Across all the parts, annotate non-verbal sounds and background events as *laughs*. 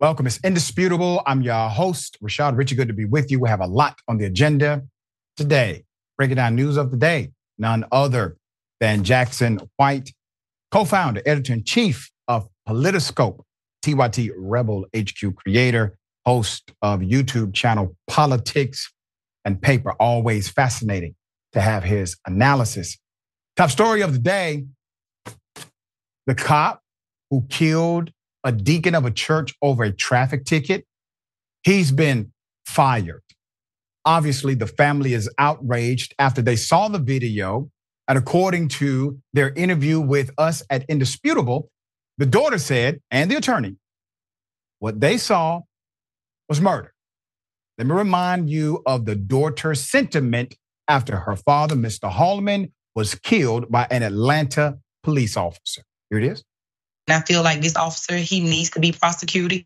Welcome. It's indisputable. I'm your host, Rashad Richey. Good to be with you. We have a lot on the agenda today. Breaking down news of the day. None other than Jackson White, co-founder, editor in chief of Politiscope, TYT Rebel HQ creator, host of YouTube channel Politics and Paper. Always fascinating to have his analysis. Top story of the day: the cop who killed a deacon of a church over a traffic ticket, he's been fired. Obviously, the family is outraged after they saw the video. And according to their interview with us at Indisputable, the daughter said, and the attorney, what they saw was murder. Let me remind you of the daughter's sentiment after her father, Mr. Hollman, was killed by an Atlanta police officer. Here it is. And I feel like this officer, he needs to be prosecuted.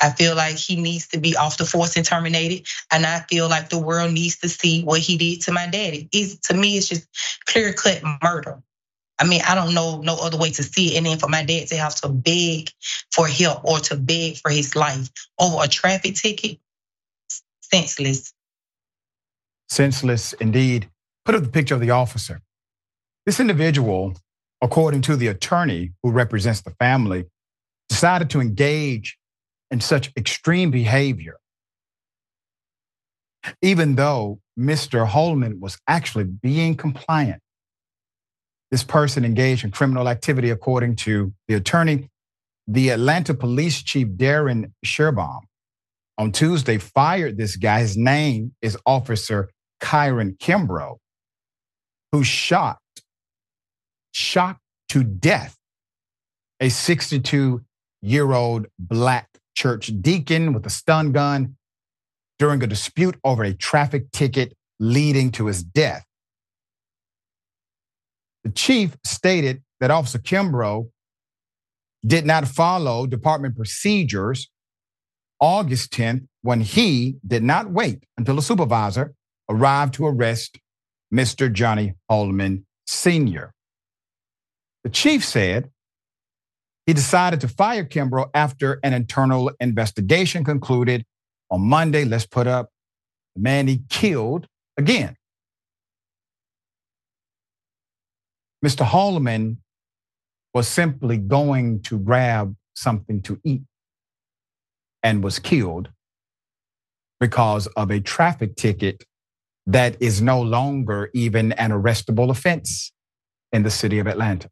I feel like he needs to be off the force and terminated. And I feel like the world needs to see what he did to my daddy. It's, to me, it's just clear cut murder. I mean, I don't know no other way to see it. And then for my dad to have to beg for help or to beg for his life over a traffic ticket, senseless. Senseless indeed. Put up the picture of the officer. This individual according to the attorney who represents the family, decided to engage in such extreme behavior, even though Mr. Hollman was actually being compliant. This person engaged in criminal activity, according to the attorney. The Atlanta Police Chief Darren Schierbaum on Tuesday fired this guy. His name is Officer Kiran Kimbrough, who shot shot to death a 62 year old black church deacon with a stun gun during a dispute over a traffic ticket leading to his death. The chief stated that Officer Kimbrough did not follow department procedures August 10th when he did not wait until a supervisor arrived to arrest Mr. Johnny Hollman Sr. The chief said he decided to fire Kimbrough after an internal investigation concluded on Monday. Let's put up the man he killed again. Mr. Hollman was simply going to grab something to eat and was killed because of a traffic ticket that is no longer even an arrestable offense in the city of Atlanta.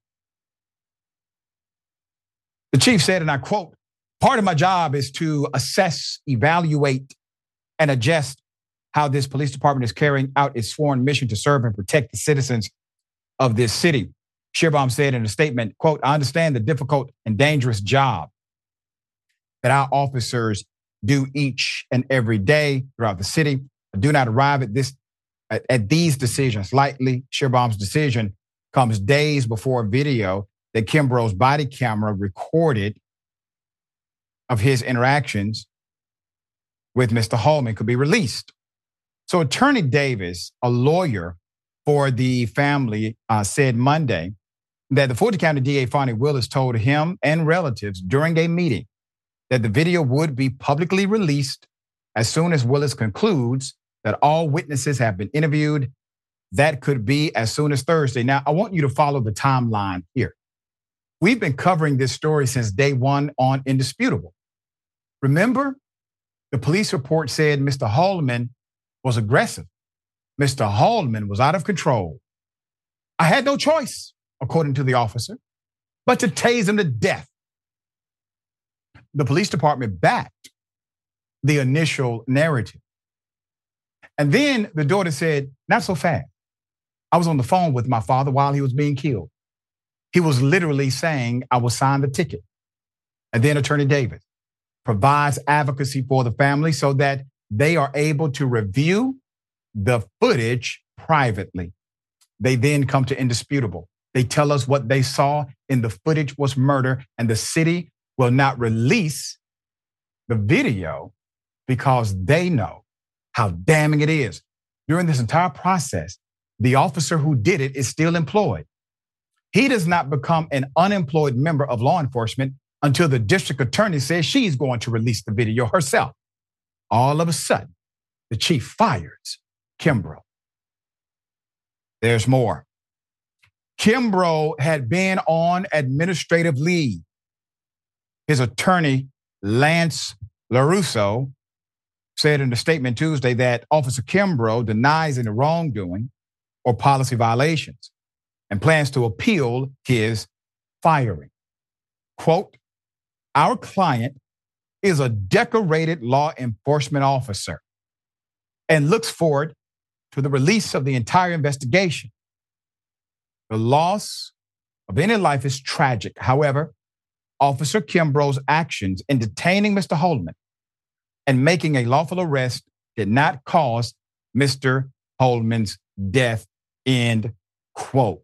The chief said, and I quote, part of my job is to assess, evaluate, and adjust how this police department is carrying out its sworn mission to serve and protect the citizens of this city. Schierbaum said in a statement, quote, I understand the difficult and dangerous job that our officers do each and every day throughout the city. I do not arrive at this at, at these decisions lightly. Schierbaum's decision comes days before a video that Kimbrough's body camera recorded of his interactions with Mr. Hollman could be released. So, Attorney Davis, a lawyer for the family, uh, said Monday that the Fulton County DA, Fani Willis, told him and relatives during a meeting that the video would be publicly released as soon as Willis concludes that all witnesses have been interviewed. That could be as soon as Thursday. Now, I want you to follow the timeline here. We've been covering this story since day one on Indisputable. Remember, the police report said Mr. Hollman was aggressive. Mr. Hollman was out of control. I had no choice, according to the officer, but to tase him to death. The police department backed the initial narrative. And then the daughter said, Not so fast. I was on the phone with my father while he was being killed. He was literally saying, I will sign the ticket. And then Attorney Davis provides advocacy for the family so that they are able to review the footage privately. They then come to indisputable. They tell us what they saw in the footage was murder, and the city will not release the video because they know how damning it is. During this entire process, the officer who did it is still employed. He does not become an unemployed member of law enforcement until the district attorney says she's going to release the video herself. All of a sudden, the chief fires Kimbrough. There's more. Kimbrough had been on administrative leave. His attorney, Lance LaRusso, said in a statement Tuesday that Officer Kimbrough denies any wrongdoing or policy violations and plans to appeal his firing. Quote, our client is a decorated law enforcement officer and looks forward to the release of the entire investigation. The loss of any life is tragic. However, Officer Kimbrough's actions in detaining Mr. Hollman and making a lawful arrest did not cause Mr. Hollman's death. End quote.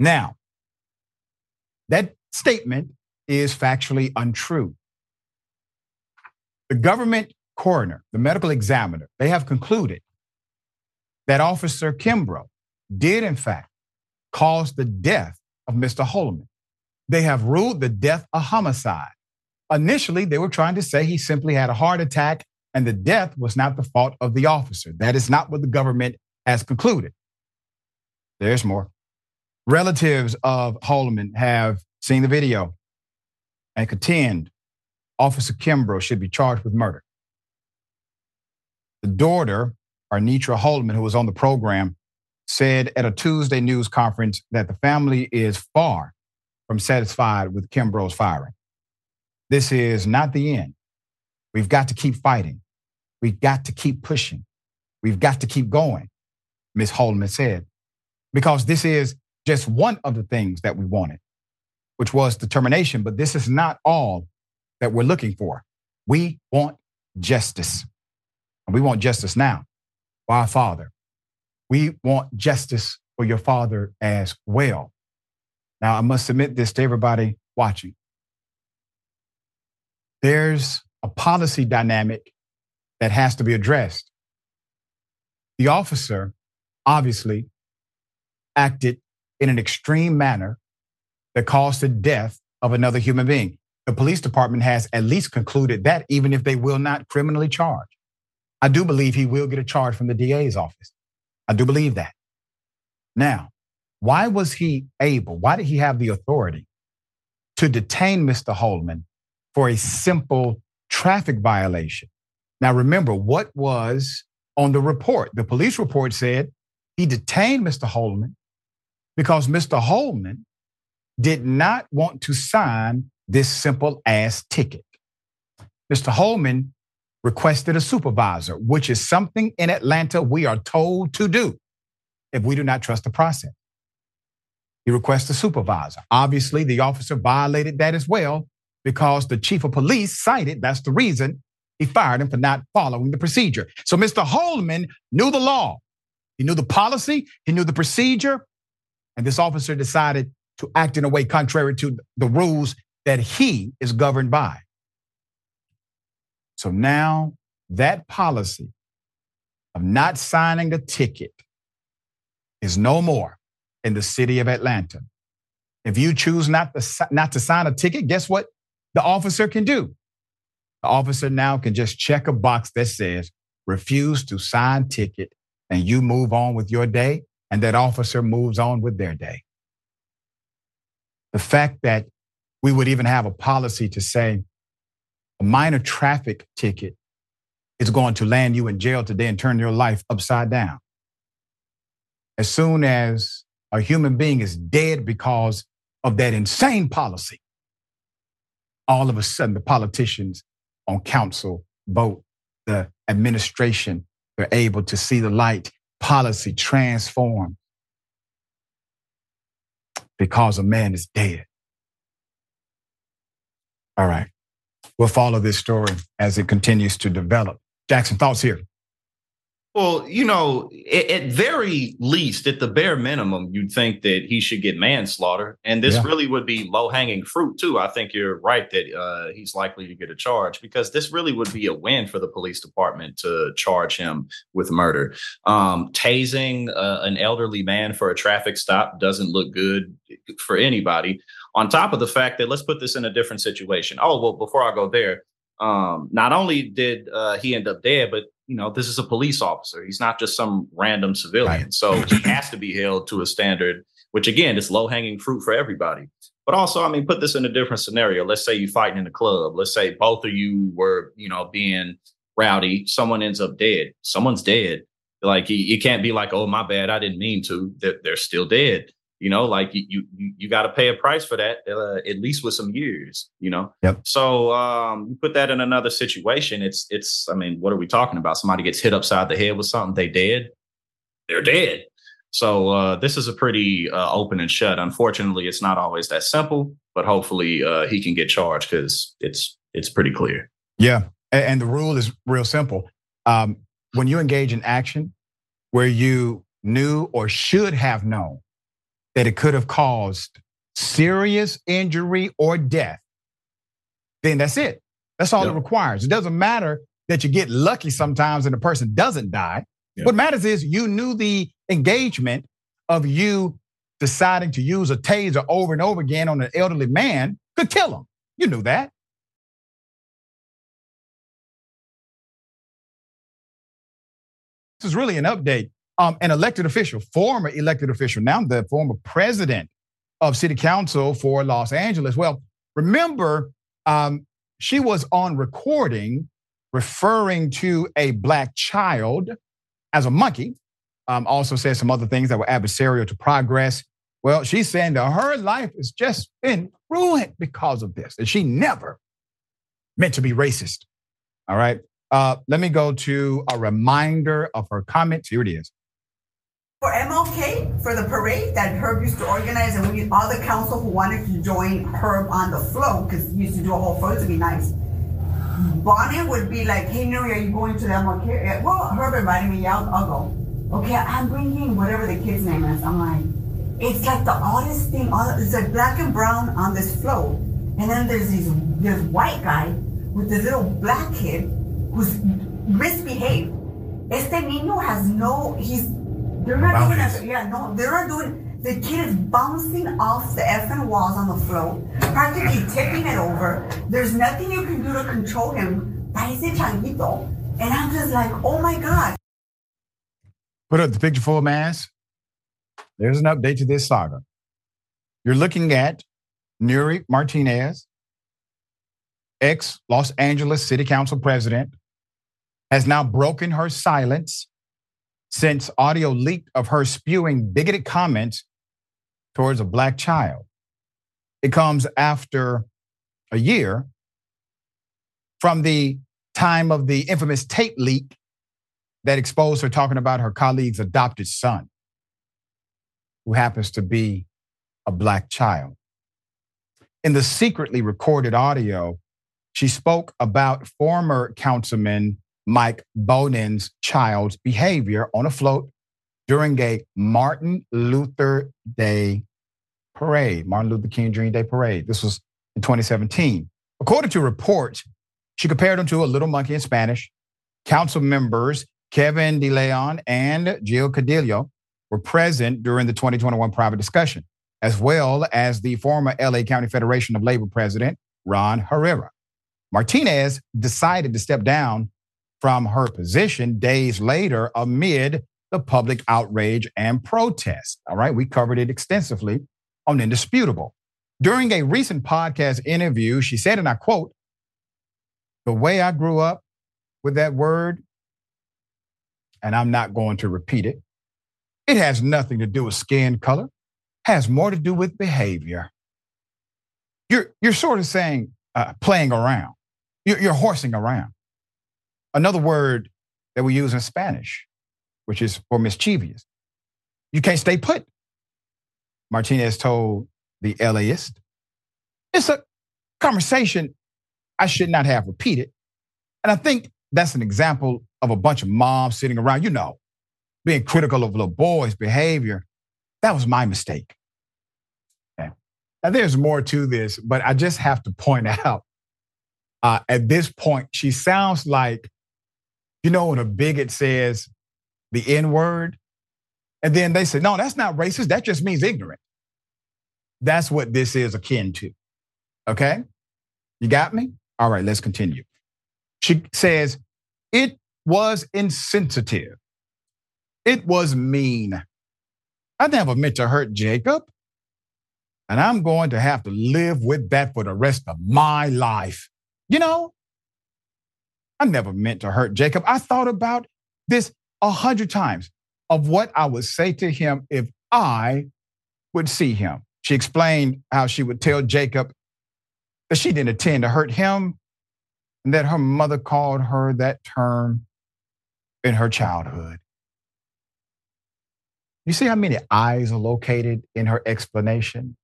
Now, that statement is factually untrue. The government coroner, the medical examiner, they have concluded that Officer Kimbrough did, in fact, cause the death of Mr. Hollman. They have ruled the death a homicide. Initially, they were trying to say he simply had a heart attack and the death was not the fault of the officer. That is not what the government has concluded. There's more. Relatives of Hollman have seen the video and contend Officer Kimbrough should be charged with murder. The daughter, Arnitra Hollman, who was on the program, said at a Tuesday news conference that the family is far from satisfied with Kimbrough's firing. This is not the end. We've got to keep fighting. We've got to keep pushing. We've got to keep going, Ms. Hollman said, because this is just one of the things that we wanted, which was determination. But this is not all that we're looking for. We want justice. And we want justice now for our Father. We want justice for your Father as well. Now, I must submit this to everybody watching. There's a policy dynamic that has to be addressed. The officer obviously acted in an extreme manner that caused the death of another human being. The police department has at least concluded that, even if they will not criminally charge. I do believe he will get a charge from the DA's office. I do believe that. Now, why was he able, why did he have the authority to detain Mr. Hollman for a simple traffic violation? Now, remember what was on the report. The police report said he detained Mr. Hollman because Mr. Hollman did not want to sign this simple ass ticket. Mr. Hollman requested a supervisor, which is something in Atlanta we are told to do if we do not trust the process. He requests a supervisor. Obviously, the officer violated that as well because the chief of police cited that's the reason he fired him for not following the procedure. So Mr. Hollman knew the law, he knew the policy, he knew the procedure, and this officer decided to act in a way contrary to the rules that he is governed by. So now that policy of not signing the ticket is no more in the city of Atlanta. If you choose not to, not to sign a ticket, guess what the officer can do? The officer now can just check a box that says refuse to sign ticket and you move on with your day and that officer moves on with their day. The fact that we would even have a policy to say a minor traffic ticket is going to land you in jail today and turn your life upside down. As soon as a human being is dead because of that insane policy, all of a sudden the politicians on council vote, the administration, they're able to see the light, policy transform because a man is dead. All right. We'll follow this story as it continues to develop. Jackson, thoughts here? Well, you know, at, at, very least, at the bare minimum, you'd think that he should get manslaughter, and this yeah. really would be low hanging fruit too. I think you're right that uh, he's likely to get a charge because this really would be a win for the police department to charge him with murder. Um, tasing uh, an elderly man for a traffic stop doesn't look good for anybody. On top of the fact that let's put this in a different situation. Oh, well, before I go there, um, not only did uh, he end up dead, but you know, this is a police officer. He's not just some random civilian. Right. So he has to be held to a standard, which again is low hanging fruit for everybody. But also, I mean, put this in a different scenario. Let's say you're fighting in a club. Let's say both of you were, you know, being rowdy. Someone ends up dead. Someone's dead. Like you, can't be like, oh, my bad, I didn't mean to. They're, they're still dead. You know, like you you you got to pay a price for that, uh, at least with some years. You know. Yep. So um, you put that in another situation. It's it's. I mean, what are we talking about? Somebody gets hit upside the head with something. They dead. They're dead. So uh, this is a pretty uh, open and shut. Unfortunately, it's not always that simple, but hopefully uh, he can get charged because it's it's pretty clear. Yeah, and, and the rule is real simple. Um, when you engage in action where you knew or should have known that it could have caused serious injury or death, then that's it. That's all yep. it requires. It doesn't matter that you get lucky sometimes and the person doesn't die. Yep. What matters is you knew the engagement of you deciding to use a taser over and over again on an elderly man could kill him. You knew that. This is really an update. Um, an elected official, former elected official, now the former president of city council for Los Angeles. Well, remember, um, she was on recording referring to a black child as a monkey. Um, also said some other things that were adversarial to progress. Well, she's saying that her life has just been ruined because of this, and she never meant to be racist. All right. Uh, let me go to a reminder of her comments. Here it is. For MLK, for the parade that Herb used to organize, and we all the council who wanted to join Herb on the float, because he used to do a whole float to be nice. Bonin would be like, hey, Nury, are you going to the MLK? Well, Herb invited me, yeah, I'll, I'll go. Okay, I'm bringing whatever the kid's name is. I'm like, it's like the oddest thing. It's like black and brown on this float. And then there's this, this white guy with this little black kid who's misbehaved. Este niño has no, he's, they're not doing that. Yeah, no, they're not doing, the kid is bouncing off the effing walls on the floor, practically *laughs* tipping it over. There's nothing you can do to control him. Parece changuito. And I'm just like, oh my God. Put up the picture full mass. There's an update to this saga. You're looking at Nury Martinez, ex Los Angeles City Council president, has now broken her silence since audio leaked of her spewing bigoted comments towards a black child. It comes after a year from the time of the infamous tape leak that exposed her talking about her colleague's adopted son, who happens to be a black child. In the secretly recorded audio, she spoke about former councilman Mike Bonin's child's behavior on a float during a Martin Luther Day parade, Martin Luther King Jr. Day parade. This was in 2017. According to reports, she compared him to a little monkey in Spanish. Council members Kevin De Leon and Gil Cedillo were present during the 2021 private discussion, as well as the former LA County Federation of Labor president, Ron Herrera. Martinez decided to step down from her position days later amid the public outrage and protest. All right, we covered it extensively on Indisputable. During a recent podcast interview, she said, and I quote, the way I grew up with that word, and I'm not going to repeat it, it has nothing to do with skin color, has more to do with behavior. You're, you're sort of saying uh, playing around, you're, you're horsing around another word that we use in Spanish, which is for mischievous. You can't stay put. Martinez told the LAist. It's a conversation I should not have repeated. And I think that's an example of a bunch of moms sitting around, you know, being critical of little boys' behavior. That was my mistake. Okay. Now, there's more to this, but I just have to point *laughs* out uh, at this point, she sounds like you know, when a bigot says the N word, and then they say, no, that's not racist. That just means ignorant. That's what this is akin to. Okay? You got me? All right, let's continue. She says, It was insensitive. It was mean. I never meant to hurt Jacob. And I'm going to have to live with that for the rest of my life. You know, I never meant to hurt Jacob. I thought about this a hundred times of what I would say to him if I would see him. She explained how she would tell Jacob that she didn't intend to hurt him and that her mother called her that term in her childhood. You see how many eyes are located in her explanation?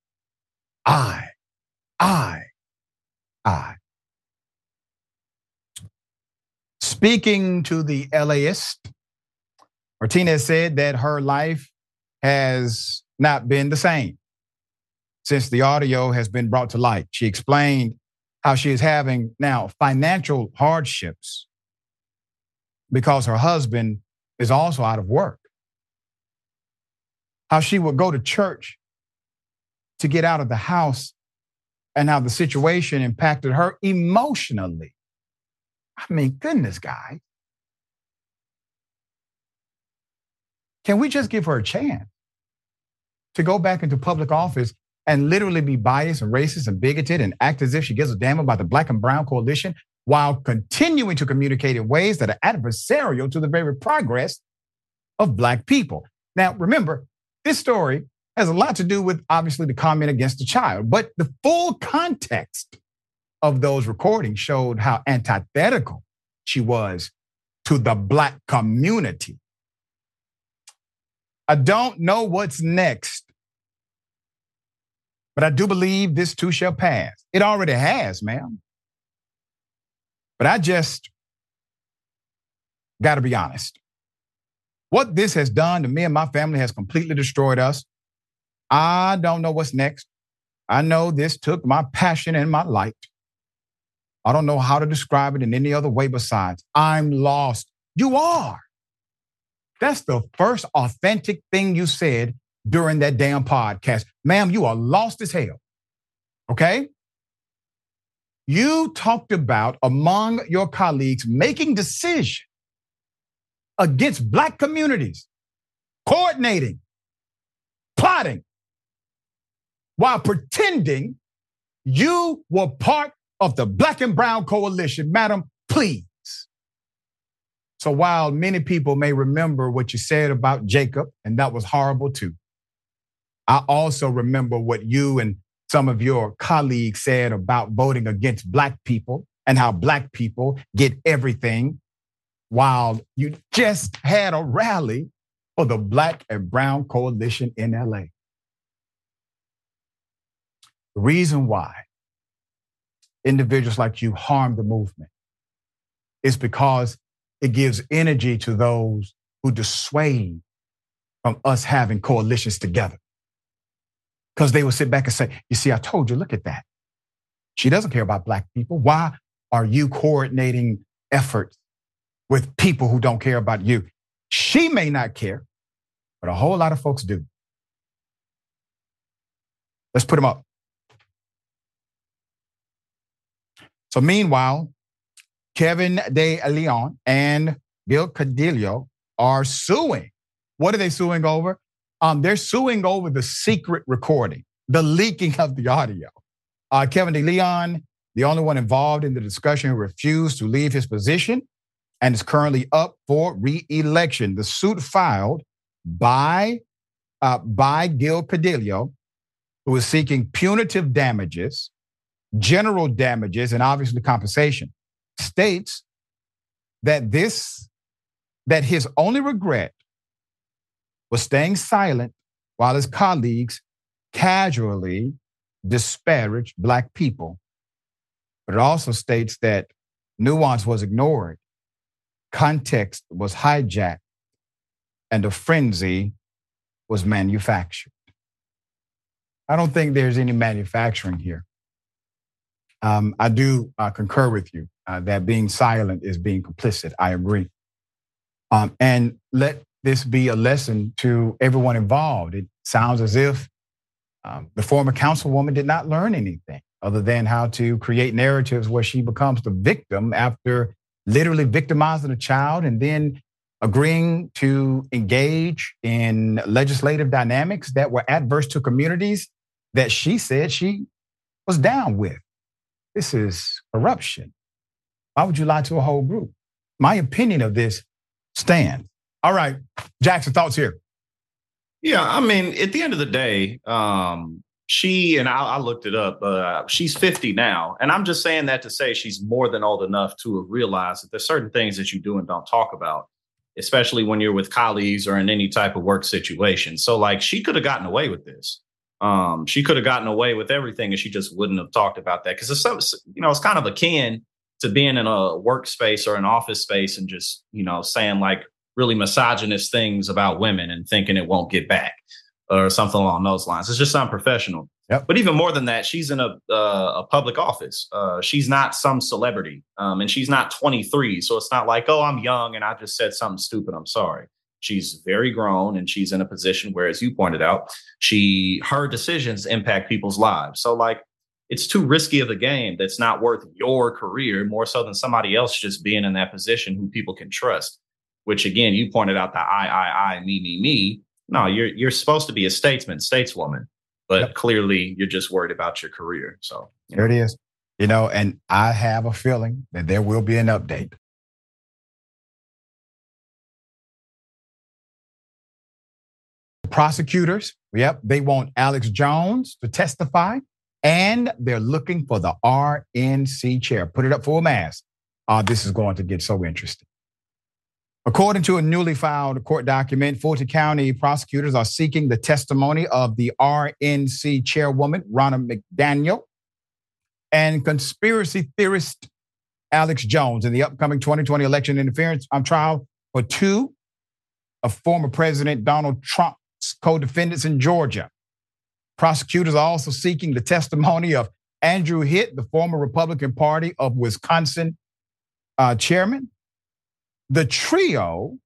I, I, I. Speaking to the LAist, Martinez said that her life has not been the same since the audio has been brought to light. She explained how she is having now financial hardships because her husband is also out of work. How she would go to church to get out of the house and how the situation impacted her emotionally. I mean, goodness, guy. Can we just give her a chance to go back into public office and literally be biased and racist and bigoted and act as if she gives a damn about the black and brown coalition while continuing to communicate in ways that are adversarial to the very progress of black people? Now, remember, this story has a lot to do with obviously the comment against the child, but the full context of those recordings showed how antithetical she was to the black community. I don't know what's next, but I do believe this too shall pass. It already has, ma'am. But I just got to be honest. What this has done to me and my family has completely destroyed us. I don't know what's next. I know this took my passion and my light. I don't know how to describe it in any other way besides I'm lost. You are. That's the first authentic thing you said during that damn podcast. Ma'am, you are lost as hell. Okay? You talked about among your colleagues making decisions against black communities, coordinating, plotting, while pretending you were part of the black and brown coalition. Madam, please. So while many people may remember what you said about Jacob, and that was horrible too, I also remember what you and some of your colleagues said about voting against black people and how black people get everything while you just had a rally for the black and brown coalition in LA. The reason why individuals like you harm the movement It's because it gives energy to those who dissuade from us having coalitions together. Because they will sit back and say, You see, I told you, look at that. She doesn't care about Black people. Why are you coordinating efforts with people who don't care about you? She may not care, but a whole lot of folks do. Let's put them up. So, meanwhile, Kevin De Leon and Gil Cedillo are suing. What are they suing over? Um, they're suing over the secret recording, the leaking of the audio. Uh, Kevin De Leon, the only one involved in the discussion, refused to leave his position and is currently up for re-election. The suit filed by uh, by Gil Cedillo, who is seeking punitive damages general damages and obviously compensation, states that this, that his only regret was staying silent while his colleagues casually disparaged Black people. But it also states that nuance was ignored, context was hijacked, and a frenzy was manufactured. I don't think there's any manufacturing here. Um, I do uh, concur with you uh, that being silent is being complicit. I agree. Um, and let this be a lesson to everyone involved. It sounds as if Um, the former councilwoman did not learn anything other than how to create narratives where she becomes the victim after literally victimizing a child and then agreeing to engage in legislative dynamics that were adverse to communities that she said she was down with. This is corruption. Why would you lie to a whole group? My opinion of this stands. All right, Jackson, thoughts here. Yeah, I mean, at the end of the day, um, she and I, I looked it up. Uh, she's 50 now, and I'm just saying that to say she's more than old enough to realize that there's certain things that you do and don't talk about, especially when you're with colleagues or in any type of work situation. So, like, she could have gotten away with this. Um, she could have gotten away with everything, and she just wouldn't have talked about that because it's so, you know, it's kind of akin to being in a workspace or an office space and just, you know, saying like really misogynist things about women and thinking it won't get back or something along those lines. It's just unprofessional. Yep. But even more than that, she's in a uh, a public office. Uh, she's not some celebrity, um, and she's not 23. So it's not like, oh, I'm young and I just said something stupid. I'm sorry. She's very grown and she's in a position where, as you pointed out, she her decisions impact people's lives. So like, it's too risky of a game that's not worth your career more so than somebody else just being in that position who people can trust. Which again, you pointed out the I, I, I, me, me, me no, you're you're supposed to be a statesman, stateswoman, but yep. clearly you're just worried about your career. So there know. it is. You know, and I have a feeling that there will be an update. Prosecutors, yep, they want Alex Jones to testify, and they're looking for the RNC chair. Put it up for a mass. Uh, this is going to get so interesting. According to a newly filed court document, Fulton County prosecutors are seeking the testimony of the RNC chairwoman, Ronna McDaniel, and conspiracy theorist Alex Jones in the upcoming 2020 election interference on trial for two of former President Donald Trump's co defendants in Georgia. Prosecutors are also seeking the testimony of Andrew Hitt, the former Republican Party of Wisconsin uh, chairman, the trio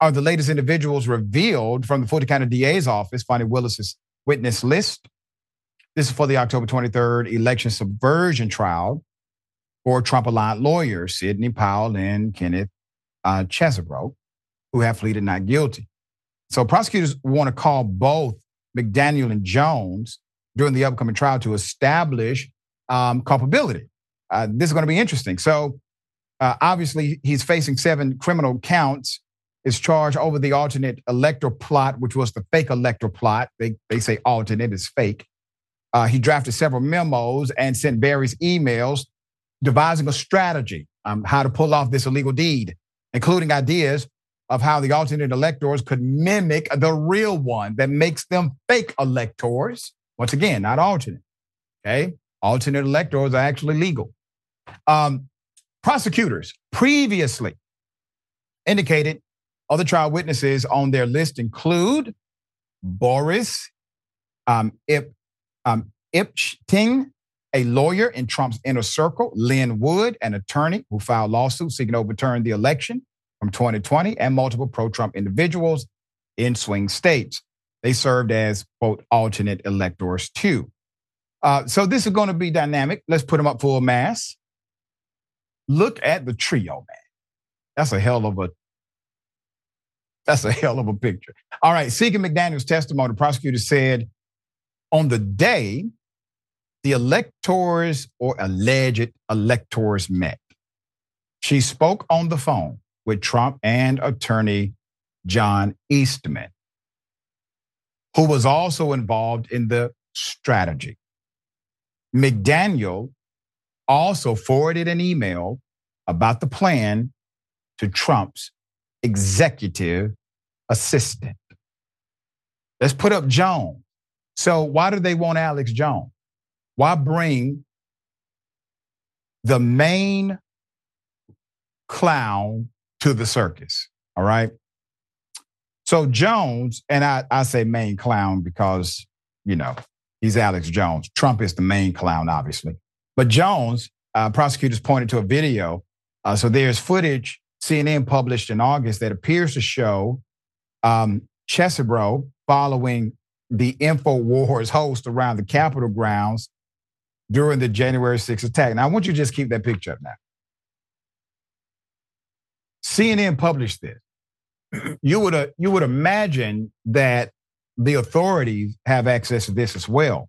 are the latest individuals revealed from the Fulton County DA's office, Fani Willis's witness list. This is for the October 23rd election subversion trial for Trump aligned lawyers, Sidney Powell and Kenneth uh, who have pleaded not guilty. So prosecutors want to call both McDaniel and Jones during the upcoming trial to establish um, culpability. Uh, this is going to be interesting. So uh, obviously, he's facing seven criminal counts. Is charged over the alternate electoral plot, which was the fake electoral plot. They they say alternate is fake. Uh, he drafted several memos and sent various emails devising a strategy on how to pull off this illegal deed, including ideas of how the alternate electors could mimic the real one that makes them fake electors. Once again, not alternate. Okay, alternate electors are actually legal. Um, Prosecutors previously indicated other trial witnesses on their list include Boris um, Ip, um, Ipting, a lawyer in Trump's inner circle, Lin Wood, an attorney who filed lawsuits seeking to overturn the election from 2020, and multiple pro Trump individuals in swing states. They served as, quote, alternate electors too. Uh, so this is going to be dynamic. Let's put them up full mass. Look at the trio, man. That's a hell of a that's a hell of a picture. All right, seeking McDaniel's testimony, the prosecutor said on the day the electors or alleged electors met, she spoke on the phone with Trump and attorney John Eastman, who was also involved in the strategy. McDaniel also forwarded an email about the plan to Trump's executive assistant. Let's put up Jones. So, why do they want Alex Jones? Why bring the main clown to the circus? All right. So, Jones, and I, I say main clown because, you know, he's Alex Jones. Trump is the main clown, obviously. But Jones, uh, prosecutors pointed to a video. Uh, so there's footage CNN published in August that appears to show um, Chesebro following the InfoWars host around the Capitol grounds during the January 6th attack. Now, I want you to just keep that picture up now. CNN published this. You would, uh, you would imagine that the authorities have access to this as well.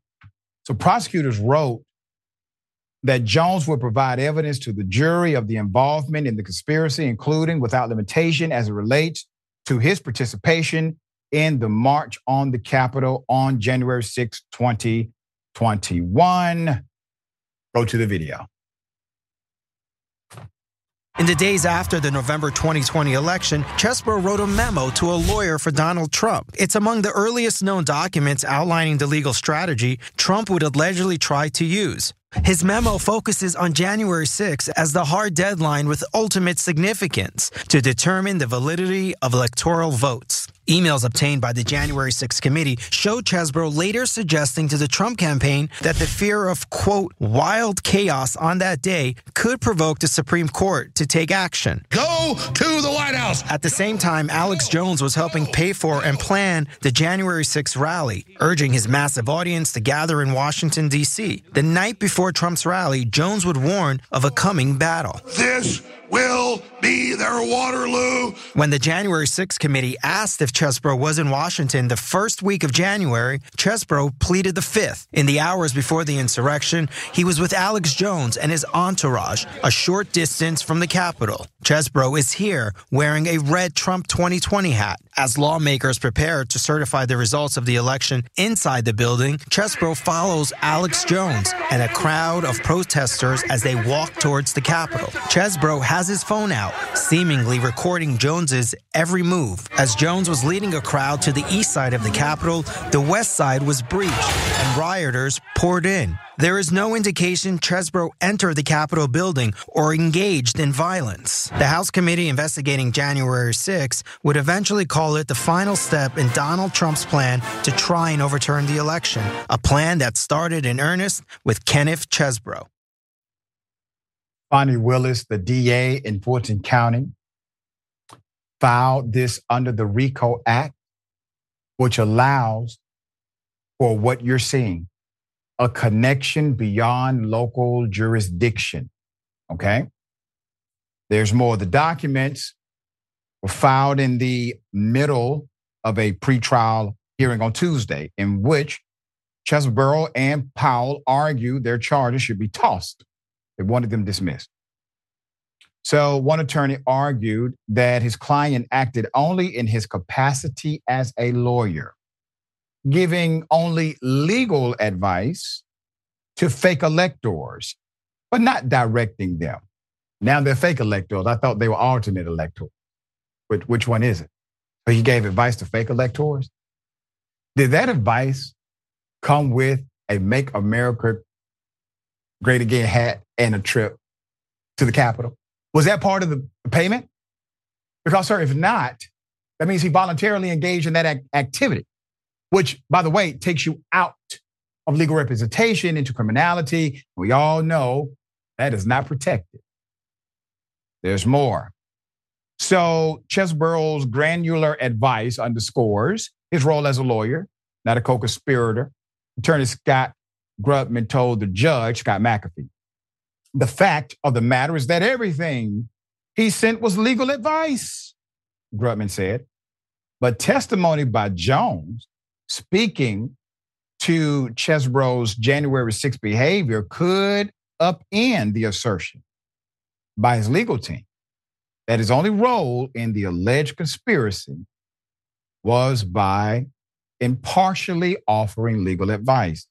So prosecutors wrote that Jones would provide evidence to the jury of the involvement in the conspiracy, including without limitation as it relates to his participation in the march on the Capitol on January 6, 2021. Go to the video. In the days after the November 2020 election, Chesebro wrote a memo to a lawyer for Donald Trump. It's among the earliest known documents outlining the legal strategy Trump would allegedly try to use. His memo focuses on January 6 as the hard deadline with ultimate significance to determine the validity of electoral votes. Emails obtained by the January 6 committee showed Chesebro later suggesting to the Trump campaign that the fear of, quote, wild chaos on that day could provoke the Supreme Court to take action. Go to the White House. At the same time, Alex Jones was helping pay for and plan the January 6 rally, urging his massive audience to gather in Washington, D.C. The night before Trump's rally, Jones would warn of a coming battle. This will be their Waterloo. When the January 6 committee asked if Chesebro was in Washington the first week of January, Chesebro pleaded the fifth. In the hours before the insurrection, he was with Alex Jones and his entourage, a short distance from the Capitol. Chesebro is here wearing a red Trump 2020 hat. As lawmakers prepare to certify the results of the election inside the building, Chesebro follows Alex Jones and a crowd of protesters as they walk towards the Capitol. Chesebro has his phone out, seemingly recording Jones's every move. As Jones was leading a crowd to the east side of the Capitol, the west side was breached and rioters poured in. There is no indication Chesebro entered the Capitol building or engaged in violence. The House committee investigating January 6 would eventually call it the final step in Donald Trump's plan to try and overturn the election, a plan that started in earnest with Kenneth Chesebro. Fani Willis, the DA in Fulton County, filed this under the RICO Act, which allows for what you're seeing a connection beyond local jurisdiction. Okay. There's more. The documents were filed in the middle of a pretrial hearing on Tuesday, in which Chesebro and Powell argued their charges should be tossed. They wanted them dismissed. So, one attorney argued that his client acted only in his capacity as a lawyer giving only legal advice to fake electors, but not directing them. Now they're fake electors. I thought they were alternate electors. Which, which one is it? But he gave advice to fake electors. Did that advice come with a Make America Great Again hat and a trip to the Capitol? Was that part of the payment? Because, sir, if not, that means he voluntarily engaged in that activity which, by the way, takes you out of legal representation into criminality. We all know that is not protected. There's more. So Chesebro's granular advice underscores his role as a lawyer, not a co-conspirator. Attorney Scott Grubman told the judge, Scott McAfee, the fact of the matter is that everything he sent was legal advice, Grubman said. But testimony by Jones speaking to Chesebro's January 6th behavior could upend the assertion by his legal team that his only role in the alleged conspiracy was by impartially offering legal advice.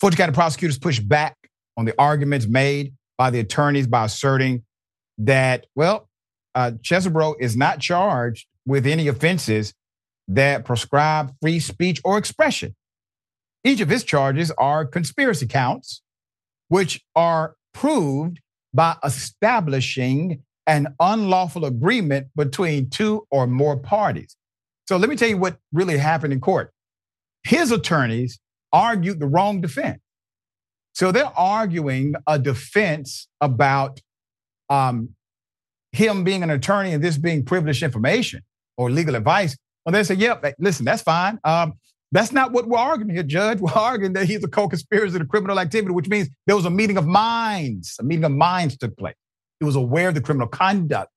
Fulton County prosecutors pushed back on the arguments made by the attorneys by asserting that, well, uh, Chesebro is not charged with any offenses that prescribe free speech or expression. Each of his charges are conspiracy counts, which are proved by establishing an unlawful agreement between two or more parties. So let me tell you what really happened in court. His attorneys argued the wrong defense. So they're arguing a defense about um, him being an attorney and this being privileged information or legal advice well, they say, yep, listen, that's fine. Um, That's not what we're arguing here, Judge. *laughs* We're arguing that he's a co-conspirator to criminal activity, which means there was a meeting of minds. A meeting of minds took place. He was aware of the criminal conduct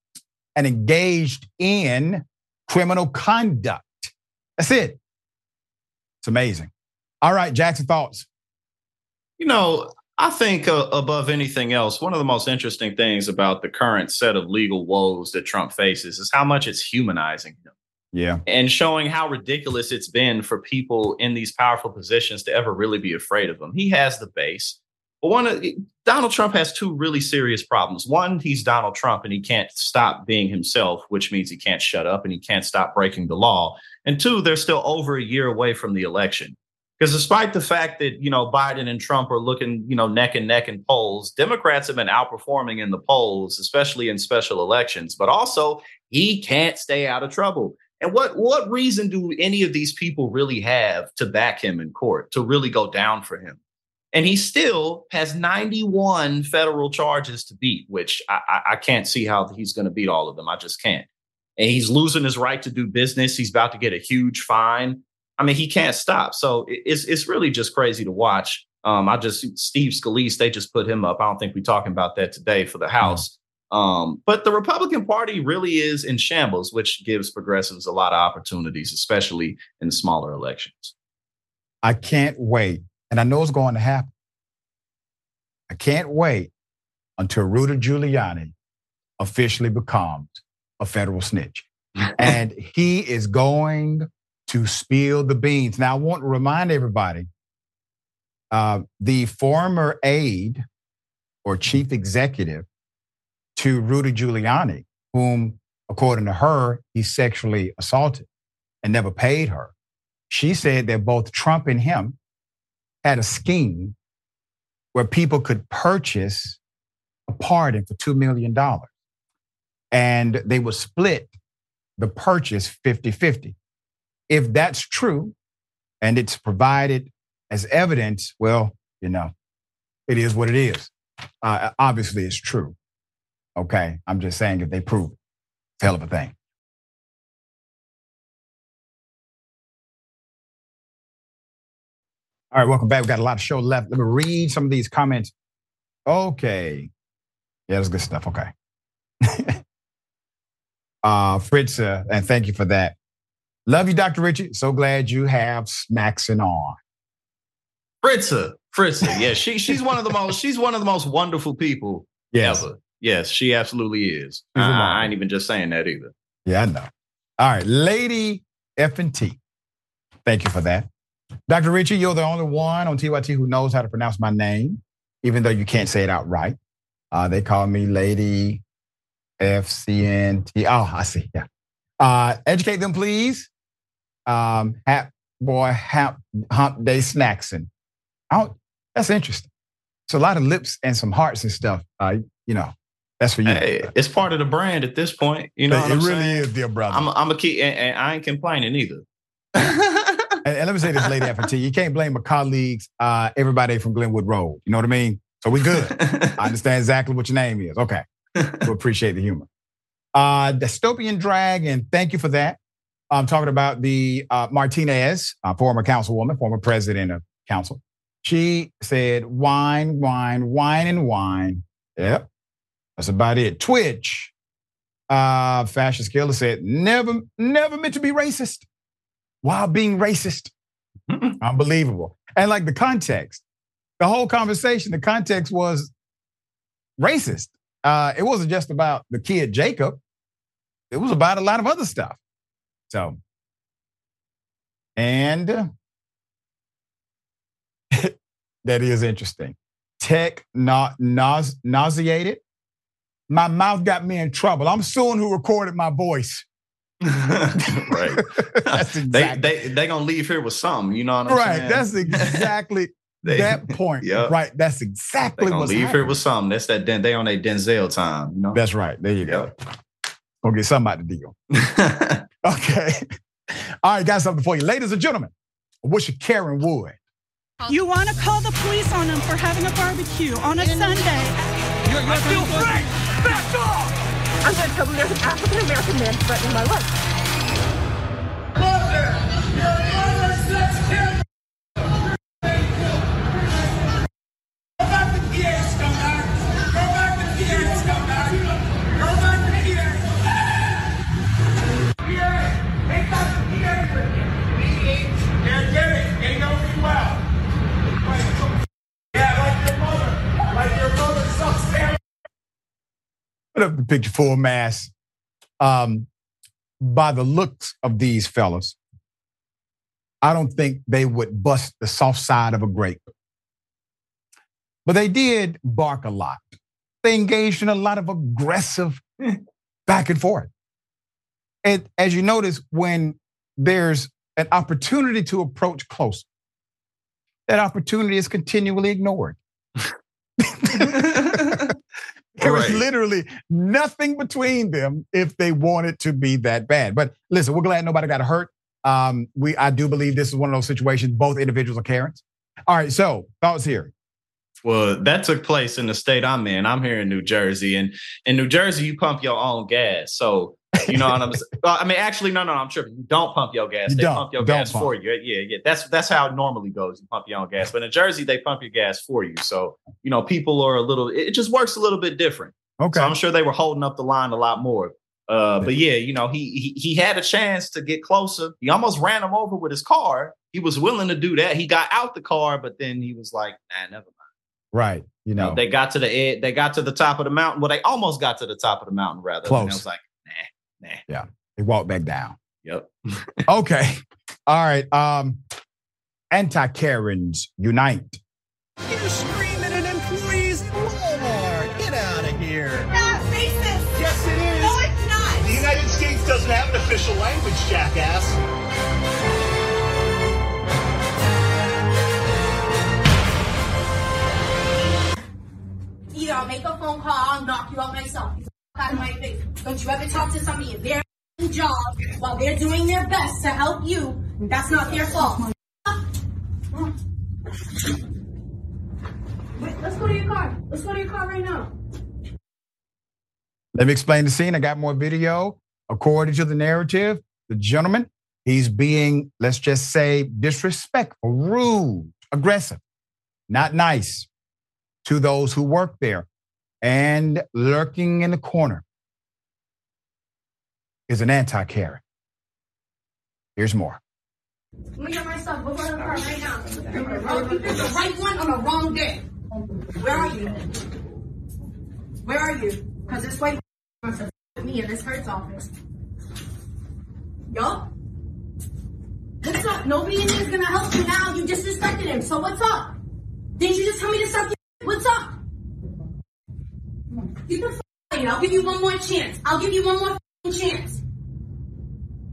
and engaged in criminal conduct. That's it. It's amazing. All right, Jackson, thoughts? You know, I think uh, above anything else, one of the most interesting things about the current set of legal woes that Trump faces is how much it's humanizing him. Yeah. And showing how ridiculous it's been for people in these powerful positions to ever really be afraid of him. He has the base. But one Donald Trump has two really serious problems. One, he's Donald Trump and he can't stop being himself, which means he can't shut up and he can't stop breaking the law. And two, they're still over a year away from the election. Because despite the fact that, you know, Biden and Trump are looking, you know, neck and neck in polls, Democrats have been outperforming in the polls, especially in special elections. But also, he can't stay out of trouble. And what what reason do any of these people really have to back him in court, to really go down for him? And he still has 91 federal charges to beat, which I, I can't see how he's going to beat all of them. I just can't. And he's losing his right to do business. He's about to get a huge fine. I mean, he can't stop. So it's it's really just crazy to watch. Um, I just Steve Scalise, they just put him up. I don't think we're talking about that today for the House. Um, but the Republican Party really is in shambles, which gives progressives a lot of opportunities, especially in smaller elections. I can't wait, and I know it's going to happen. I can't wait until Rudy Giuliani officially becomes a federal snitch. *laughs* and he is going to spill the beans. Now, I want to remind everybody uh, the former aide or chief executive to Rudy Giuliani, whom, according to her, he sexually assaulted and never paid her. She said that both Trump and him had a scheme where people could purchase a pardon for $2 million. And they would split the purchase 50 50. If that's true and it's provided as evidence, well, you know, it is what it is. Uh, obviously, it's true. Okay. I'm just saying if they prove it, it's a hell of a thing. All right, welcome back. We've got a lot of show left. Let me read some of these comments. Okay. Yeah, that's good stuff. Okay. *laughs* uh, Fritz, uh, and thank you for that. Love you, Dr. Richey. So glad you have snacks and on. Fritza, Fritza, yeah, she she's one of the most she's one of the most wonderful people yes. ever. Yes, she absolutely is. I, I, ain't even just saying that either. Yeah, I know. All right, Lady F and T. Thank you for that, Dr. Richey. You're the only one on TYT who knows how to pronounce my name, even though you can't say it outright. Uh, they call me Lady FCNT. Oh, I see. Yeah. Uh, educate them, please um, Hap Boy Hap Hump Day Snacks. And I don't. that's interesting. It's a lot of lips and some hearts and stuff. Uh, you know, that's for you. Hey, it's part of the brand at this point. You know, it, it really saying? is, dear brother. I'm, I'm a key, and, and, I ain't complaining either. *laughs* *laughs* and, and, let me say this, lady FT, you can't blame my colleagues, uh, everybody from Glenwood Road. You know what I mean? So we good. *laughs* I understand exactly what your name is. Okay, we appreciate the humor. Uh, Dystopian Dragon, thank you for that. I'm talking about the uh, Martinez, uh, former councilwoman, former president of council. She said, wine, wine, wine, and wine. Yep. That's about it. Twitch, uh, fascist killer said, never, never meant to be racist while being racist. Unbelievable. And like the context, the whole conversation, the context was racist. Uh, it wasn't just about the kid Jacob. It was about a lot of other stuff. So, and *laughs* that is interesting. Tech not nause, nauseated. My mouth got me in trouble. I'm suing who recorded my voice. *laughs* right. *laughs* That's exactly. They they they gonna leave here with something. You know what I'm right. saying? That's exactly *laughs* they, that point. Yep. Right. That's exactly what's gonna leave happening. here with something. That's that they on a Denzel time. You know. That's right. There you go. Gonna get something out the deal. okay. All right, got something for you. Ladies and gentlemen, I wish you Karen Wood. You want to call the police on them for having a barbecue on a Sunday. You're, you're I feel free! Back off! I'm going to tell them there's an African American man threatening my life. Put up the picture full mass. Um, by the looks of these fellas, I don't think they would bust the soft side of a grape. But they did bark a lot. They engaged in a lot of aggressive back and forth. And as you notice, when there's an opportunity to approach closer, that opportunity is continually ignored. *laughs* *laughs* There was literally nothing between them if they wanted to be that bad. But listen, we're glad nobody got hurt. Um, we I do believe this is one of those situations. Both individuals are Karens. All right, so thoughts here. Well, that took place in the state I'm in. I'm here in New Jersey, and in New Jersey, you pump your own gas. So you know what I'm saying. Well, I mean, actually, no, no, I'm tripping. You don't pump your gas. You they pump your gas pump. for you. Yeah, yeah. That's that's how it normally goes. You pump your own gas. But in Jersey, they pump your gas for you. So you know, people are a little. It just works a little bit different. Okay. So I'm sure they were holding up the line a lot more. Uh, but yeah, you know, he, he he had a chance to get closer. He almost ran him over with his car. He was willing to do that. He got out the car, but then he was like, "Nah, never mind." right. You know, They got to the ed- they got to the top of the mountain. Well, they almost got to the top of the mountain, rather. And Close. I was like, "Nah, nah." they walked back down. Yep. *laughs* Okay. All right. Um, anti-Karens unite. You screaming at employees in Walmart. Get out of here. That's racist. Yes, it is. No, it's not. The United States doesn't have an official language, jackass. Either I'll make a phone call, I'll knock you out myself. Don't you ever talk to somebody in their job while they're doing their best to help you. That's not their fault. Wait, let's go to your car. Let's go to your car right now. Let me explain the scene. I got more video. According to the narrative, the gentleman, he's being, let's just say, disrespectful, rude, aggressive, not nice to those who work there. And lurking in the corner is an anti Karen. Here's more. Let me get my stuff. Go to the car right now. The people, the right one on the wrong day. Where are you? Where are you? Because this white wants to with me in this hurts office. Yup. What's up? Nobody in here is gonna help you now. You disrespected him. So what's up? Didn't you just tell me to your- What's up? Get the f- out of here. I'll give you one more chance. I'll give you one more f- chance.